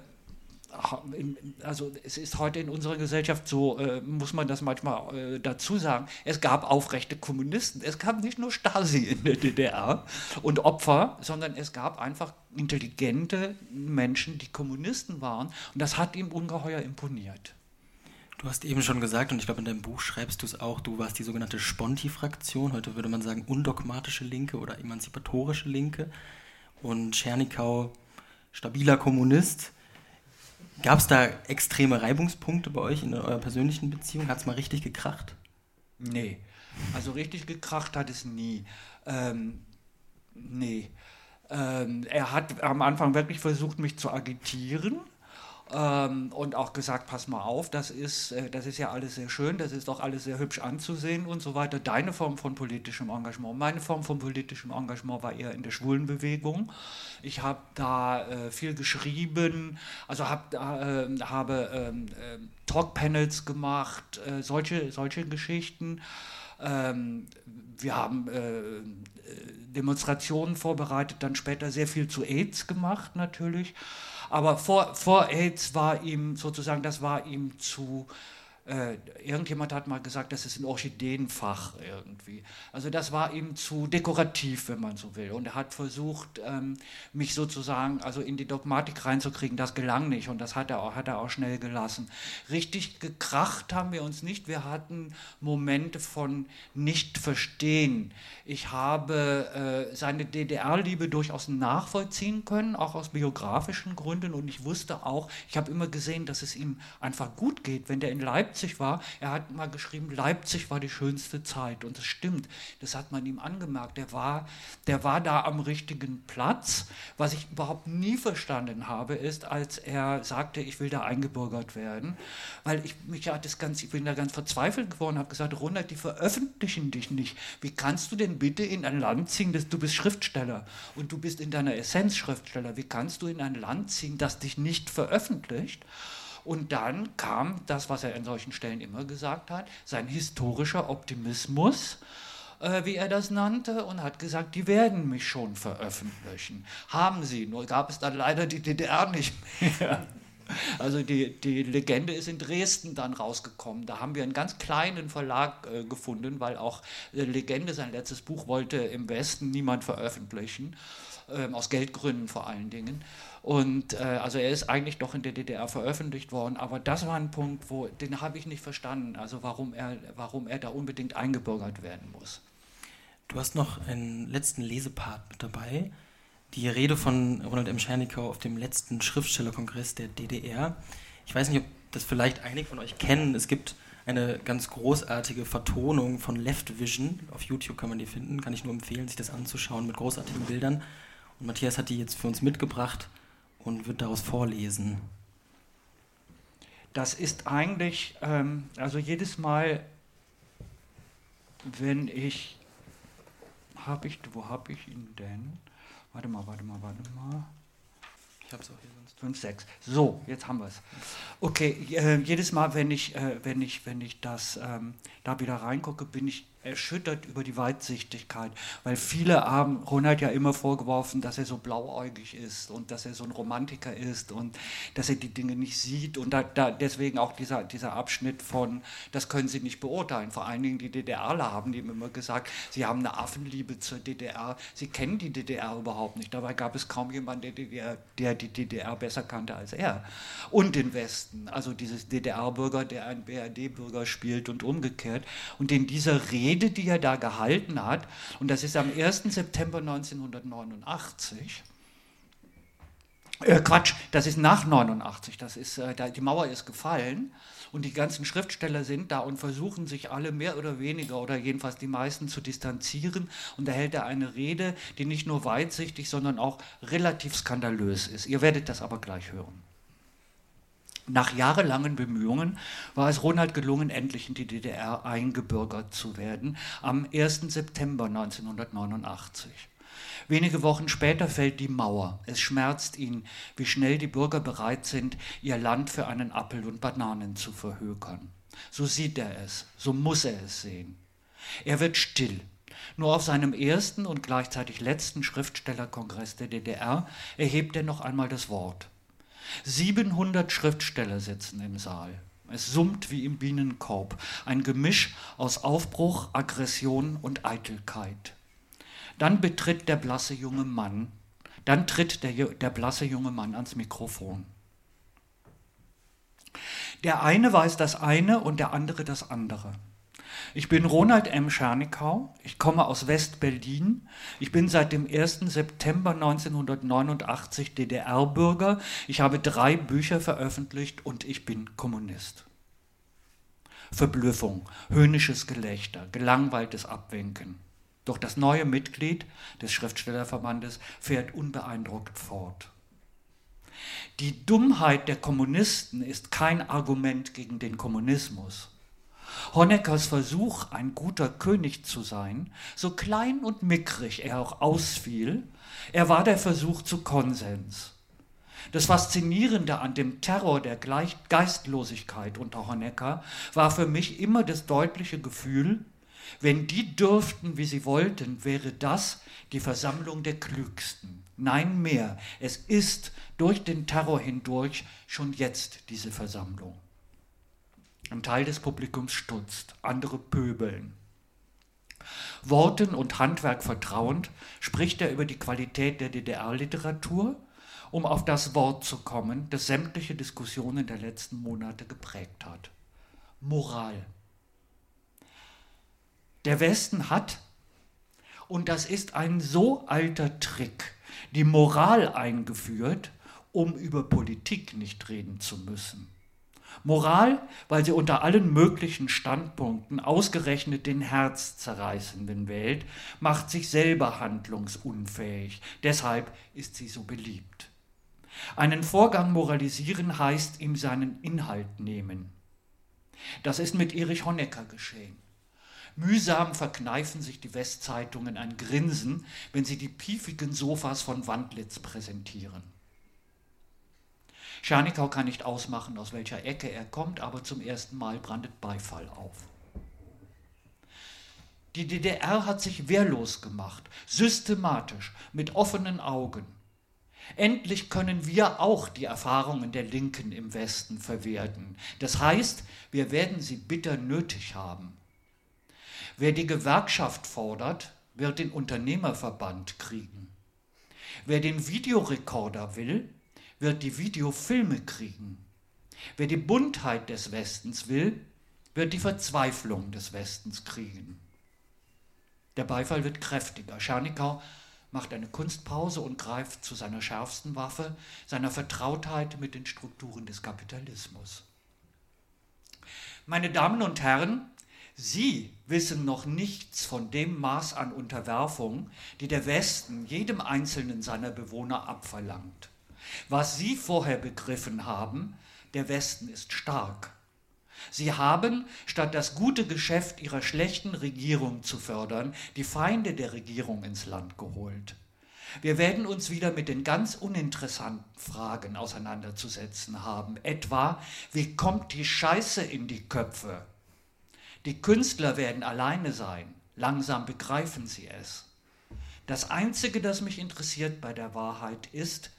also es ist heute in unserer Gesellschaft so, äh, muss man das manchmal äh, dazu sagen, es gab aufrechte Kommunisten. Es gab nicht nur Stasi in der DDR und Opfer, sondern es gab einfach intelligente Menschen, die Kommunisten waren. Und das hat ihm ungeheuer imponiert. Du hast eben schon gesagt, und ich glaube, in deinem Buch schreibst du es auch, du warst die sogenannte Sponti-Fraktion, heute würde man sagen undogmatische Linke oder emanzipatorische Linke. Und Tschernikau stabiler Kommunist. Gab es da extreme Reibungspunkte bei euch in eurer persönlichen Beziehung? Hat es mal richtig gekracht? Nee, also richtig gekracht hat es nie. Ähm, nee. Ähm, er hat am Anfang wirklich versucht, mich zu agitieren ähm, und auch gesagt, pass mal auf, das ist, äh, das ist ja alles sehr schön, das ist doch alles sehr hübsch anzusehen und so weiter. Deine Form von politischem Engagement. Meine Form von politischem Engagement war eher in der Schwulenbewegung. Ich habe da äh, viel geschrieben, also hab, äh, habe ähm, äh, Talkpanels gemacht, äh, solche, solche Geschichten. Ähm, wir haben äh, Demonstrationen vorbereitet, dann später sehr viel zu AIDS gemacht natürlich. Aber vor, vor AIDS war ihm sozusagen, das war ihm zu, äh, irgendjemand hat mal gesagt, das ist ein Orchideenfach irgendwie. Also das war ihm zu dekorativ, wenn man so will. Und er hat versucht, ähm, mich sozusagen also in die Dogmatik reinzukriegen. Das gelang nicht und das hat er, auch, hat er auch schnell gelassen. Richtig gekracht haben wir uns nicht. Wir hatten Momente von Nicht-Verstehen. Ich habe äh, seine DDR-Liebe durchaus nachvollziehen können, auch aus biografischen Gründen. Und ich wusste auch, ich habe immer gesehen, dass es ihm einfach gut geht, wenn der in Leipzig Leipzig war, er hat mal geschrieben, Leipzig war die schönste Zeit. Und das stimmt, das hat man ihm angemerkt. Der war, der war da am richtigen Platz. Was ich überhaupt nie verstanden habe, ist, als er sagte, ich will da eingebürgert werden, weil ich mich ja das ganz, ich bin da ganz verzweifelt geworden, habe gesagt, Ronald, die veröffentlichen dich nicht. Wie kannst du denn bitte in ein Land ziehen, dass du bist Schriftsteller und du bist in deiner Essenz Schriftsteller. Wie kannst du in ein Land ziehen, das dich nicht veröffentlicht? Und dann kam das, was er an solchen Stellen immer gesagt hat, sein historischer Optimismus äh, wie er das nannte, und hat gesagt, die werden mich schon veröffentlichen. Haben sie, nur gab es dann leider die DDR nicht mehr. Also die, die Legende ist in Dresden dann rausgekommen. Da haben wir einen ganz kleinen Verlag äh, gefunden, weil auch äh, Legende, sein letztes Buch, wollte im Westen niemand veröffentlichen, äh, aus Geldgründen vor allen Dingen. Und äh, also er ist eigentlich doch in der DDR veröffentlicht worden, aber das war ein Punkt, wo den habe ich nicht verstanden, also warum er, warum er da unbedingt eingebürgert werden muss. Du hast noch einen letzten Lesepart mit dabei. Die Rede von Ronald M. Schernikau auf dem letzten Schriftstellerkongress der DDR. Ich weiß nicht, ob das vielleicht einige von euch kennen. Es gibt eine ganz großartige Vertonung von Left Vision. Auf YouTube kann man die finden. Kann ich nur empfehlen, sich das anzuschauen mit großartigen Bildern. Und Matthias hat die jetzt für uns mitgebracht und wird daraus vorlesen. Das ist eigentlich, ähm, also jedes Mal, wenn ich habe ich, wo habe ich ihn denn? Warte mal, warte mal, warte mal. Ich habe es auch hier sonst. 5, 6. So, jetzt haben wir es. Okay, äh, jedes Mal, wenn ich, äh, wenn ich, wenn ich das ähm, da wieder reingucke, bin ich erschüttert über die Weitsichtigkeit, weil viele haben Ronald ja immer vorgeworfen, dass er so blauäugig ist und dass er so ein Romantiker ist und dass er die Dinge nicht sieht und da, da deswegen auch dieser, dieser Abschnitt von, das können Sie nicht beurteilen. Vor allen Dingen die DDRler haben ihm immer gesagt, sie haben eine Affenliebe zur DDR, sie kennen die DDR überhaupt nicht. Dabei gab es kaum jemanden, der, DDR, der die DDR besser kannte als er. Und den Westen, also dieses DDR-Bürger, der einen BRD-Bürger spielt und umgekehrt. Und in dieser Rede Rede, die er da gehalten hat, und das ist am 1. September 1989, äh, Quatsch, das ist nach 89, das ist, äh, da, die Mauer ist gefallen und die ganzen Schriftsteller sind da und versuchen sich alle mehr oder weniger oder jedenfalls die meisten zu distanzieren und da hält er eine Rede, die nicht nur weitsichtig, sondern auch relativ skandalös ist. Ihr werdet das aber gleich hören. Nach jahrelangen Bemühungen war es Ronald gelungen, endlich in die DDR eingebürgert zu werden, am 1. September 1989. Wenige Wochen später fällt die Mauer. Es schmerzt ihn, wie schnell die Bürger bereit sind, ihr Land für einen Appel und Bananen zu verhökern. So sieht er es, so muss er es sehen. Er wird still. Nur auf seinem ersten und gleichzeitig letzten Schriftstellerkongress der DDR erhebt er noch einmal das Wort. 700 Schriftsteller sitzen im Saal. Es summt wie im Bienenkorb, ein Gemisch aus Aufbruch, Aggression und Eitelkeit. Dann betritt der blasse junge Mann, dann tritt der, der blasse junge Mann ans Mikrofon. Der eine weiß das eine und der andere das andere. Ich bin Ronald M. Schernikau, ich komme aus West-Berlin. Ich bin seit dem 1. September 1989 DDR-Bürger. Ich habe drei Bücher veröffentlicht und ich bin Kommunist. Verblüffung, höhnisches Gelächter, gelangweiltes Abwinken. Doch das neue Mitglied des Schriftstellerverbandes fährt unbeeindruckt fort. Die Dummheit der Kommunisten ist kein Argument gegen den Kommunismus. Honeckers Versuch, ein guter König zu sein, so klein und mickrig er auch ausfiel, er war der Versuch zu Konsens. Das Faszinierende an dem Terror der Geistlosigkeit unter Honecker war für mich immer das deutliche Gefühl, wenn die dürften, wie sie wollten, wäre das die Versammlung der Klügsten. Nein mehr, es ist durch den Terror hindurch schon jetzt diese Versammlung. Ein Teil des Publikums stutzt, andere pöbeln. Worten und Handwerk vertrauend spricht er über die Qualität der DDR-Literatur, um auf das Wort zu kommen, das sämtliche Diskussionen der letzten Monate geprägt hat. Moral. Der Westen hat, und das ist ein so alter Trick, die Moral eingeführt, um über Politik nicht reden zu müssen. Moral, weil sie unter allen möglichen Standpunkten ausgerechnet den herzzerreißenden wählt, macht sich selber handlungsunfähig. Deshalb ist sie so beliebt. Einen Vorgang moralisieren heißt ihm seinen Inhalt nehmen. Das ist mit Erich Honecker geschehen. Mühsam verkneifen sich die Westzeitungen ein Grinsen, wenn sie die piefigen Sofas von Wandlitz präsentieren. Schernikau kann nicht ausmachen, aus welcher Ecke er kommt, aber zum ersten Mal brandet Beifall auf. Die DDR hat sich wehrlos gemacht, systematisch, mit offenen Augen. Endlich können wir auch die Erfahrungen der Linken im Westen verwerten. Das heißt, wir werden sie bitter nötig haben. Wer die Gewerkschaft fordert, wird den Unternehmerverband kriegen. Wer den Videorekorder will, wird die Videofilme kriegen. Wer die Buntheit des Westens will, wird die Verzweiflung des Westens kriegen. Der Beifall wird kräftiger. Schernikau macht eine Kunstpause und greift zu seiner schärfsten Waffe, seiner Vertrautheit mit den Strukturen des Kapitalismus. Meine Damen und Herren, Sie wissen noch nichts von dem Maß an Unterwerfung, die der Westen jedem einzelnen seiner Bewohner abverlangt. Was Sie vorher begriffen haben, der Westen ist stark. Sie haben, statt das gute Geschäft ihrer schlechten Regierung zu fördern, die Feinde der Regierung ins Land geholt. Wir werden uns wieder mit den ganz uninteressanten Fragen auseinanderzusetzen haben. Etwa, wie kommt die Scheiße in die Köpfe? Die Künstler werden alleine sein. Langsam begreifen sie es. Das Einzige, das mich interessiert bei der Wahrheit, ist,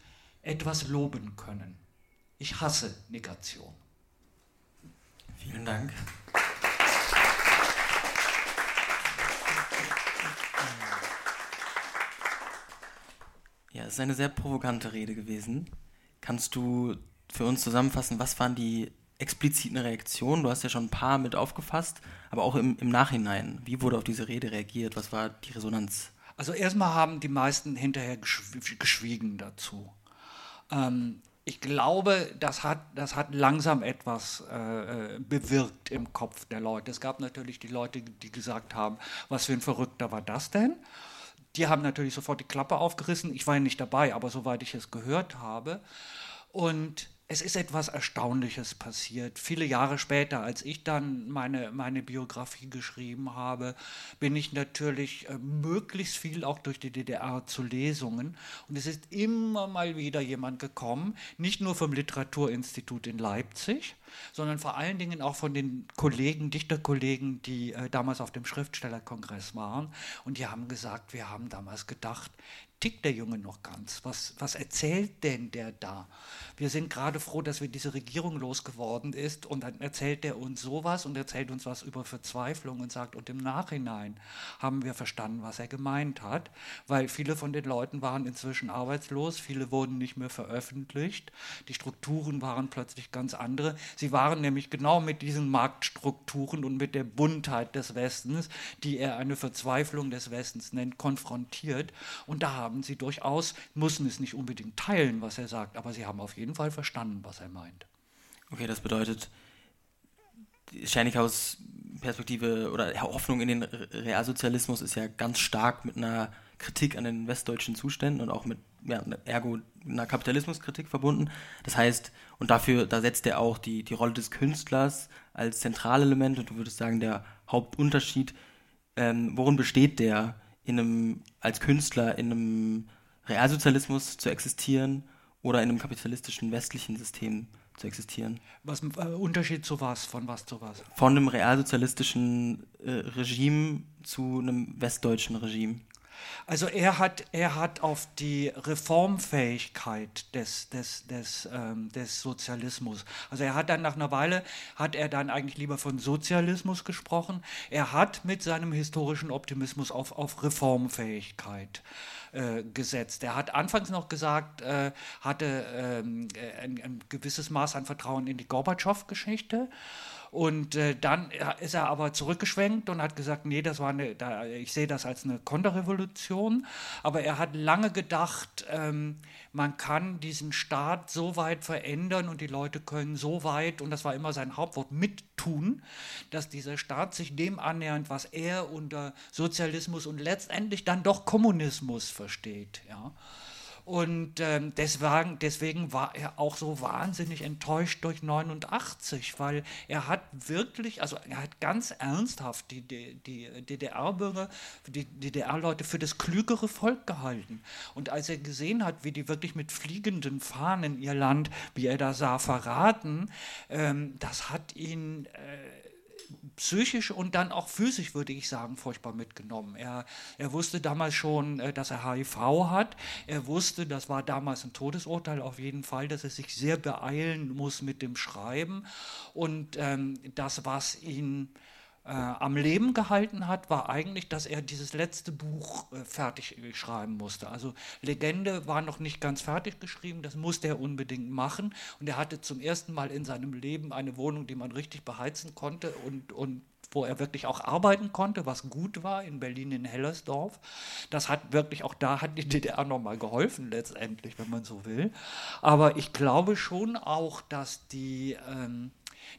etwas loben können. Ich hasse Negation. Vielen Dank. Ja, es ist eine sehr provokante Rede gewesen. Kannst du für uns zusammenfassen, was waren die expliziten Reaktionen? Du hast ja schon ein paar mit aufgefasst, aber auch im, im Nachhinein. Wie wurde auf diese Rede reagiert? Was war die Resonanz? Also erstmal haben die meisten hinterher geschwiegen dazu. Ähm, ich glaube, das hat, das hat langsam etwas äh, bewirkt im Kopf der Leute. Es gab natürlich die Leute, die gesagt haben, was für ein Verrückter war das denn? Die haben natürlich sofort die Klappe aufgerissen. Ich war ja nicht dabei, aber soweit ich es gehört habe. Und es ist etwas Erstaunliches passiert. Viele Jahre später, als ich dann meine, meine Biografie geschrieben habe, bin ich natürlich äh, möglichst viel auch durch die DDR zu Lesungen. Und es ist immer mal wieder jemand gekommen, nicht nur vom Literaturinstitut in Leipzig, sondern vor allen Dingen auch von den Kollegen, Dichterkollegen, die äh, damals auf dem Schriftstellerkongress waren. Und die haben gesagt, wir haben damals gedacht, tickt der Junge noch ganz? Was, was erzählt denn der da? Wir sind gerade froh, dass wir diese Regierung losgeworden ist und dann erzählt er uns sowas und erzählt uns was über Verzweiflung und sagt, und im Nachhinein haben wir verstanden, was er gemeint hat, weil viele von den Leuten waren inzwischen arbeitslos, viele wurden nicht mehr veröffentlicht, die Strukturen waren plötzlich ganz andere. Sie waren nämlich genau mit diesen Marktstrukturen und mit der Buntheit des Westens, die er eine Verzweiflung des Westens nennt, konfrontiert und da haben haben sie durchaus, mussten es nicht unbedingt teilen, was er sagt, aber sie haben auf jeden Fall verstanden, was er meint. Okay, das bedeutet, Schernikaus Perspektive oder Hoffnung in den Realsozialismus ist ja ganz stark mit einer Kritik an den westdeutschen Zuständen und auch mit ja, ergo einer Kapitalismuskritik verbunden. Das heißt, und dafür, da setzt er auch die, die Rolle des Künstlers als Zentralelement und du würdest sagen, der Hauptunterschied, ähm, worin besteht der in einem, als Künstler in einem Realsozialismus zu existieren oder in einem kapitalistischen westlichen System zu existieren. Was äh, Unterschied zu was? Von was zu was? Von einem realsozialistischen äh, Regime zu einem westdeutschen Regime. Also er hat, er hat auf die Reformfähigkeit des, des, des, ähm, des Sozialismus, also er hat dann nach einer Weile, hat er dann eigentlich lieber von Sozialismus gesprochen. Er hat mit seinem historischen Optimismus auf, auf Reformfähigkeit äh, gesetzt. Er hat anfangs noch gesagt, äh, hatte ähm, ein, ein gewisses Maß an Vertrauen in die Gorbatschow-Geschichte und äh, dann ist er aber zurückgeschwenkt und hat gesagt, nee, das war eine, da, ich sehe das als eine Konterrevolution. Aber er hat lange gedacht, ähm, man kann diesen Staat so weit verändern und die Leute können so weit, und das war immer sein Hauptwort, mittun, dass dieser Staat sich dem annähernd, was er unter Sozialismus und letztendlich dann doch Kommunismus versteht. Ja. Und ähm, deswegen, deswegen war er auch so wahnsinnig enttäuscht durch 89, weil er hat wirklich, also er hat ganz ernsthaft die, die, die DDR-Bürger, die DDR-Leute für das klügere Volk gehalten. Und als er gesehen hat, wie die wirklich mit fliegenden Fahnen ihr Land, wie er da sah, verraten, ähm, das hat ihn... Äh, psychisch und dann auch physisch, würde ich sagen, furchtbar mitgenommen. Er, er wusste damals schon, äh, dass er HIV hat. Er wusste, das war damals ein Todesurteil auf jeden Fall, dass er sich sehr beeilen muss mit dem Schreiben. Und ähm, das, was ihn äh, am Leben gehalten hat, war eigentlich, dass er dieses letzte Buch äh, fertig schreiben musste. Also Legende war noch nicht ganz fertig geschrieben, das musste er unbedingt machen. Und er hatte zum ersten Mal in seinem Leben eine Wohnung, die man richtig beheizen konnte und, und wo er wirklich auch arbeiten konnte, was gut war, in Berlin in Hellersdorf. Das hat wirklich, auch da hat die DDR nochmal geholfen letztendlich, wenn man so will. Aber ich glaube schon auch, dass die... Ähm,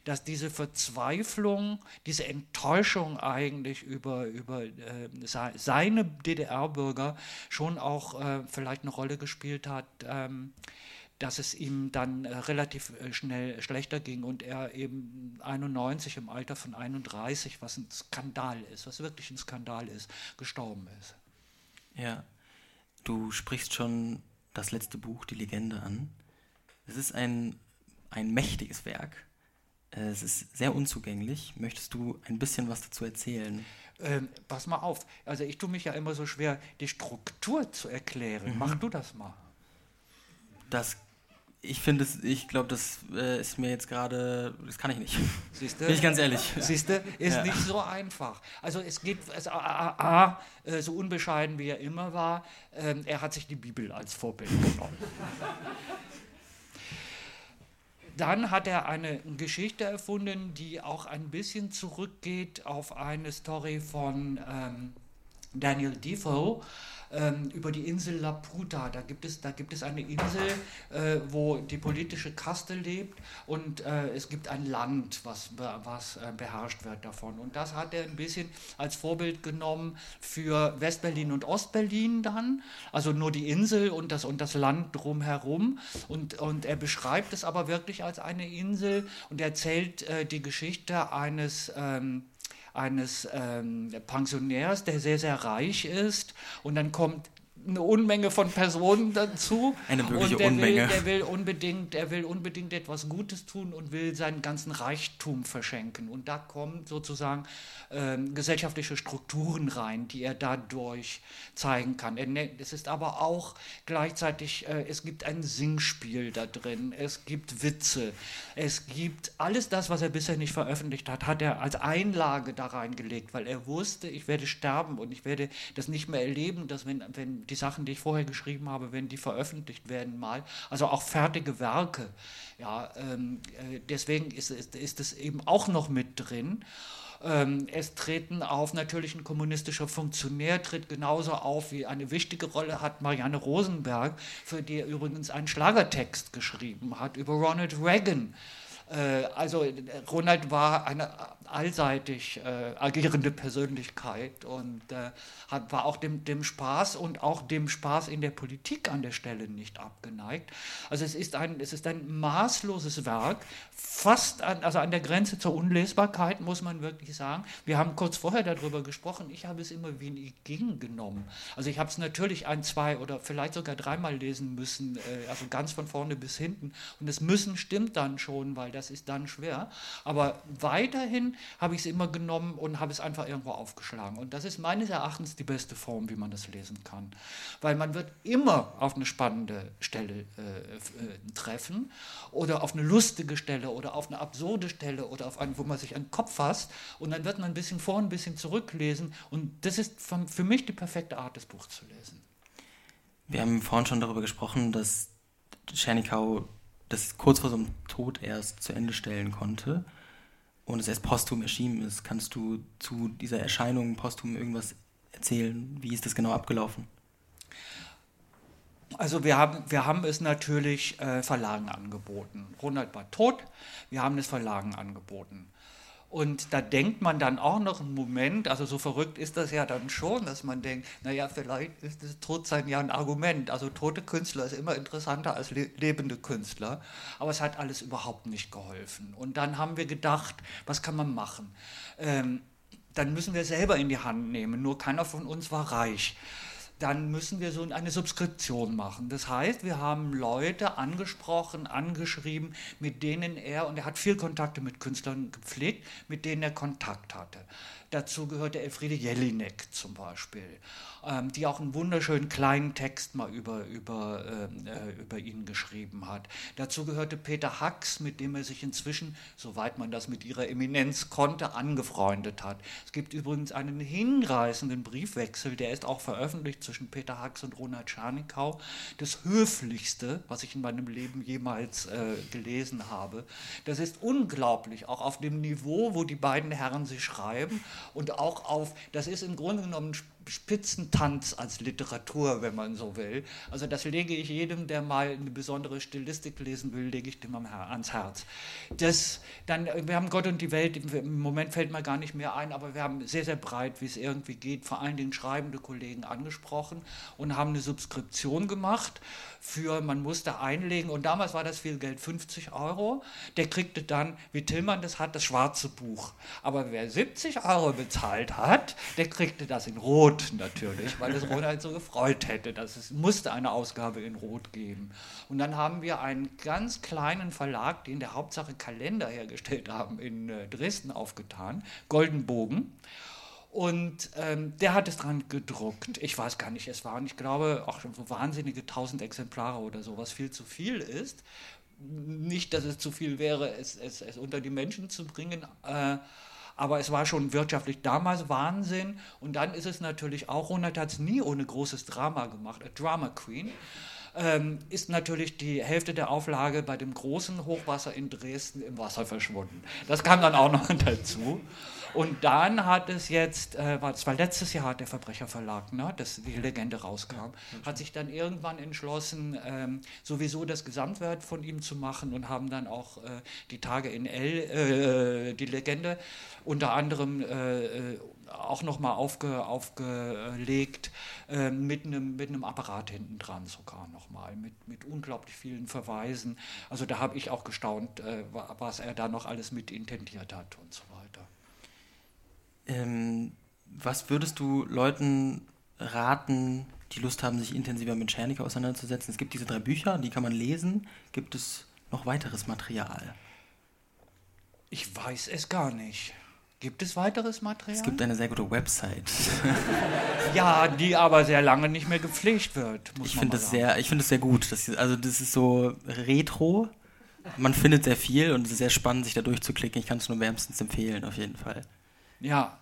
dass diese Verzweiflung, diese Enttäuschung eigentlich über, über äh, seine DDR-Bürger schon auch äh, vielleicht eine Rolle gespielt hat. Ähm, dass es ihm dann äh, relativ äh, schnell schlechter ging und er eben 91 im Alter von 31, was ein Skandal ist, was wirklich ein Skandal ist, gestorben ist. Ja, du sprichst schon das letzte Buch, die Legende, an. Es ist ein, ein mächtiges Werk. Äh, es ist sehr unzugänglich. Möchtest du ein bisschen was dazu erzählen? Ähm, pass mal auf. Also ich tue mich ja immer so schwer, die Struktur zu erklären. Mhm. Mach du das mal. Das ich finde es, ich glaube, das äh, ist mir jetzt gerade, das kann ich nicht. Siehste? Bin ich ganz ehrlich. Siehste, ist ja. nicht so einfach. Also es geht, es, a, a, a, äh, so unbescheiden wie er immer war, äh, er hat sich die Bibel als Vorbild genommen. Dann hat er eine Geschichte erfunden, die auch ein bisschen zurückgeht auf eine Story von ähm, Daniel Defoe ähm, über die Insel Laputa. Da gibt es, da gibt es eine Insel, äh, wo die politische Kaste lebt und äh, es gibt ein Land, was, was äh, beherrscht wird davon. Und das hat er ein bisschen als Vorbild genommen für Westberlin und Ostberlin dann, also nur die Insel und das, und das Land drumherum. Und, und er beschreibt es aber wirklich als eine Insel und erzählt äh, die Geschichte eines ähm, eines ähm, Pensionärs, der sehr, sehr reich ist. Und dann kommt eine Unmenge von Personen dazu. Eine wirkliche und der Unmenge. Will, der, will unbedingt, der will unbedingt etwas Gutes tun und will seinen ganzen Reichtum verschenken. Und da kommen sozusagen ähm, gesellschaftliche Strukturen rein, die er dadurch zeigen kann. Es ist aber auch gleichzeitig, äh, es gibt ein Singspiel da drin, es gibt Witze, es gibt alles das, was er bisher nicht veröffentlicht hat, hat er als Einlage da reingelegt, weil er wusste, ich werde sterben und ich werde das nicht mehr erleben, dass wenn, wenn die Sachen, die ich vorher geschrieben habe, wenn die veröffentlicht werden mal, also auch fertige Werke, ja, ähm, äh, deswegen ist, ist, ist es eben auch noch mit drin. Ähm, es treten auf, natürlich ein kommunistischer Funktionär tritt genauso auf, wie eine wichtige Rolle hat Marianne Rosenberg, für die er übrigens einen Schlagertext geschrieben hat über Ronald Reagan. Äh, also Ronald war eine allseitig äh, agierende Persönlichkeit und äh, hat, war auch dem, dem Spaß und auch dem Spaß in der Politik an der Stelle nicht abgeneigt. Also es ist ein, es ist ein maßloses Werk, fast an, also an der Grenze zur Unlesbarkeit, muss man wirklich sagen. Wir haben kurz vorher darüber gesprochen, ich habe es immer wie ein Ging genommen. Also ich habe es natürlich ein, zwei oder vielleicht sogar dreimal lesen müssen, äh, also ganz von vorne bis hinten. Und das Müssen stimmt dann schon, weil das ist dann schwer. Aber weiterhin habe ich es immer genommen und habe es einfach irgendwo aufgeschlagen. Und das ist meines Erachtens die beste Form, wie man das lesen kann. Weil man wird immer auf eine spannende Stelle äh, äh, treffen oder auf eine lustige Stelle oder auf eine absurde Stelle oder auf einen, wo man sich den Kopf fasst. Und dann wird man ein bisschen vor, ein bisschen zurücklesen. Und das ist für mich die perfekte Art, das Buch zu lesen. Wir haben vorhin schon darüber gesprochen, dass Tschernikau das kurz vor seinem Tod erst zu Ende stellen konnte und es erst posthum erschienen ist. Kannst du zu dieser Erscheinung posthum irgendwas erzählen? Wie ist das genau abgelaufen? Also wir haben, wir haben es natürlich äh, Verlagen angeboten. Ronald war tot, wir haben es Verlagen angeboten. Und da denkt man dann auch noch einen Moment, also so verrückt ist das ja dann schon, dass man denkt, naja, vielleicht ist das Todsein ja ein Argument. Also tote Künstler ist immer interessanter als le lebende Künstler. Aber es hat alles überhaupt nicht geholfen. Und dann haben wir gedacht, was kann man machen? Ähm, dann müssen wir selber in die Hand nehmen. Nur keiner von uns war reich dann müssen wir so eine Subskription machen. Das heißt, wir haben Leute angesprochen, angeschrieben, mit denen er, und er hat viel Kontakte mit Künstlern gepflegt, mit denen er Kontakt hatte. Dazu gehörte Elfriede Jelinek zum Beispiel ähm, die auch einen wunderschönen kleinen Text mal über, über, ähm, äh, über ihn geschrieben hat. Dazu gehörte Peter Hacks, mit dem er sich inzwischen, soweit man das mit ihrer Eminenz konnte, angefreundet hat. Es gibt übrigens einen hinreißenden Briefwechsel, der ist auch veröffentlicht zwischen Peter Hacks und Ronald Scharnikau. Das Höflichste, was ich in meinem Leben jemals äh, gelesen habe. Das ist unglaublich, auch auf dem Niveau, wo die beiden Herren sich schreiben und auch auf, das ist im Grunde genommen Spitzentanz als Literatur, wenn man so will. Also das lege ich jedem, der mal eine besondere Stilistik lesen will, lege ich dem ans Herz. Das, dann, wir haben Gott und die Welt, im Moment fällt mir gar nicht mehr ein, aber wir haben sehr, sehr breit, wie es irgendwie geht, vor allen Dingen schreibende Kollegen angesprochen und haben eine Subskription gemacht für, man musste einlegen und damals war das viel Geld, 50 Euro. Der kriegte dann, wie Tillmann das hat, das schwarze Buch. Aber wer 70 Euro bezahlt hat, der kriegte das in Rot natürlich, weil es Ronald so gefreut hätte. Dass es musste eine Ausgabe in Rot geben. Und dann haben wir einen ganz kleinen Verlag, den der Hauptsache Kalender hergestellt haben, in äh, Dresden aufgetan, Goldenbogen. Und ähm, der hat es dran gedruckt. Ich weiß gar nicht, es waren, ich glaube, auch schon so wahnsinnige 1000 Exemplare oder so, was viel zu viel ist. Nicht, dass es zu viel wäre, es, es, es unter die Menschen zu bringen. Äh, aber es war schon wirtschaftlich damals Wahnsinn. Und dann ist es natürlich auch, Ronald hat es nie ohne großes Drama gemacht, A Drama Queen. Ähm, ist natürlich die Hälfte der Auflage bei dem großen Hochwasser in Dresden im Wasser verschwunden. Das kam dann auch noch dazu. Und dann hat es jetzt, äh, war, das war letztes Jahr der Verbrecherverlag, ne, dass die Legende rauskam, hat sich dann irgendwann entschlossen, ähm, sowieso das Gesamtwert von ihm zu machen und haben dann auch äh, die Tage in L, äh, die Legende, unter anderem äh, äh auch nochmal aufge, aufgelegt äh, mit, einem, mit einem Apparat hinten dran sogar nochmal, mit, mit unglaublich vielen Verweisen. Also da habe ich auch gestaunt, äh, was er da noch alles mit intendiert hat und so weiter. Ähm, was würdest du Leuten raten, die Lust haben, sich intensiver mit Czernika auseinanderzusetzen? Es gibt diese drei Bücher, die kann man lesen. Gibt es noch weiteres Material? Ich weiß es gar nicht. Gibt es weiteres Material? Es gibt eine sehr gute Website. ja, die aber sehr lange nicht mehr gepflegt wird. ich finde es sehr, ich finde es sehr gut. Das, also das ist so retro. Man findet sehr viel und es ist sehr spannend, sich da durchzuklicken. Ich kann es nur wärmstens empfehlen, auf jeden Fall. Ja,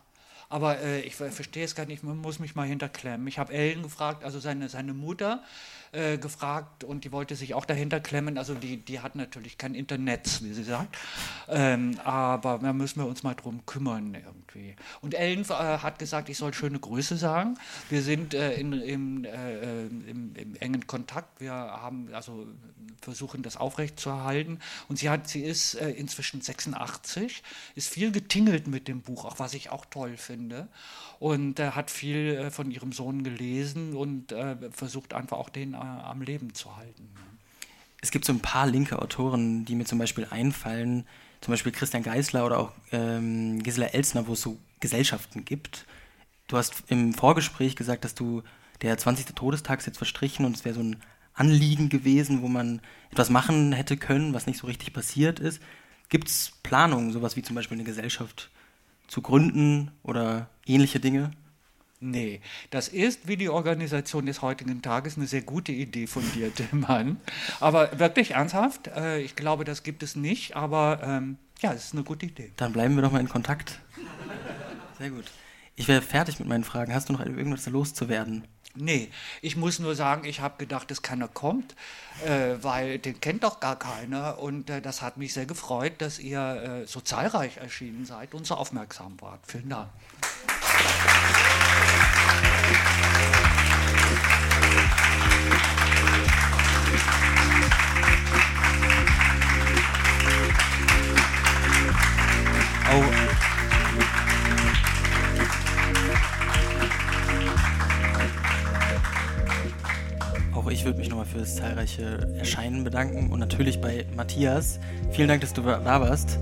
aber äh, ich verstehe es gar nicht, man muss mich mal hinterklemmen. Ich habe Ellen gefragt, also seine, seine Mutter, äh, gefragt und die wollte sich auch dahinter klemmen. Also die, die hat natürlich kein Internet, wie sie sagt. Ähm, aber da müssen wir uns mal drum kümmern irgendwie. Und Ellen äh, hat gesagt, ich soll schöne Grüße sagen. Wir sind äh, in, im, äh, im, im, engen Kontakt. Wir haben also versuchen das aufrechtzuerhalten. Und sie hat, sie ist äh, inzwischen 86, ist viel getingelt mit dem Buch, auch was ich auch toll finde. Und hat viel von ihrem Sohn gelesen und versucht einfach auch den am Leben zu halten. Es gibt so ein paar linke Autoren, die mir zum Beispiel einfallen, zum Beispiel Christian Geisler oder auch ähm, Gisela Elsner, wo es so Gesellschaften gibt. Du hast im Vorgespräch gesagt, dass du der 20. Todestag ist jetzt verstrichen und es wäre so ein Anliegen gewesen, wo man etwas machen hätte können, was nicht so richtig passiert ist. Gibt es Planungen, sowas wie zum Beispiel eine Gesellschaft zu gründen oder ähnliche Dinge? Nee, das ist wie die Organisation des heutigen Tages eine sehr gute Idee von dir, Tillmann. Aber wirklich ernsthaft, äh, ich glaube, das gibt es nicht, aber ähm, ja, es ist eine gute Idee. Dann bleiben wir doch mal in Kontakt. Sehr gut. Ich wäre fertig mit meinen Fragen. Hast du noch irgendwas loszuwerden? Nee, ich muss nur sagen, ich habe gedacht, dass keiner kommt, äh, weil den kennt doch gar keiner. Und äh, das hat mich sehr gefreut, dass ihr äh, so zahlreich erschienen seid und so aufmerksam wart. Vielen Dank. Erscheinen bedanken und natürlich bei Matthias. Vielen Dank, dass du da warst.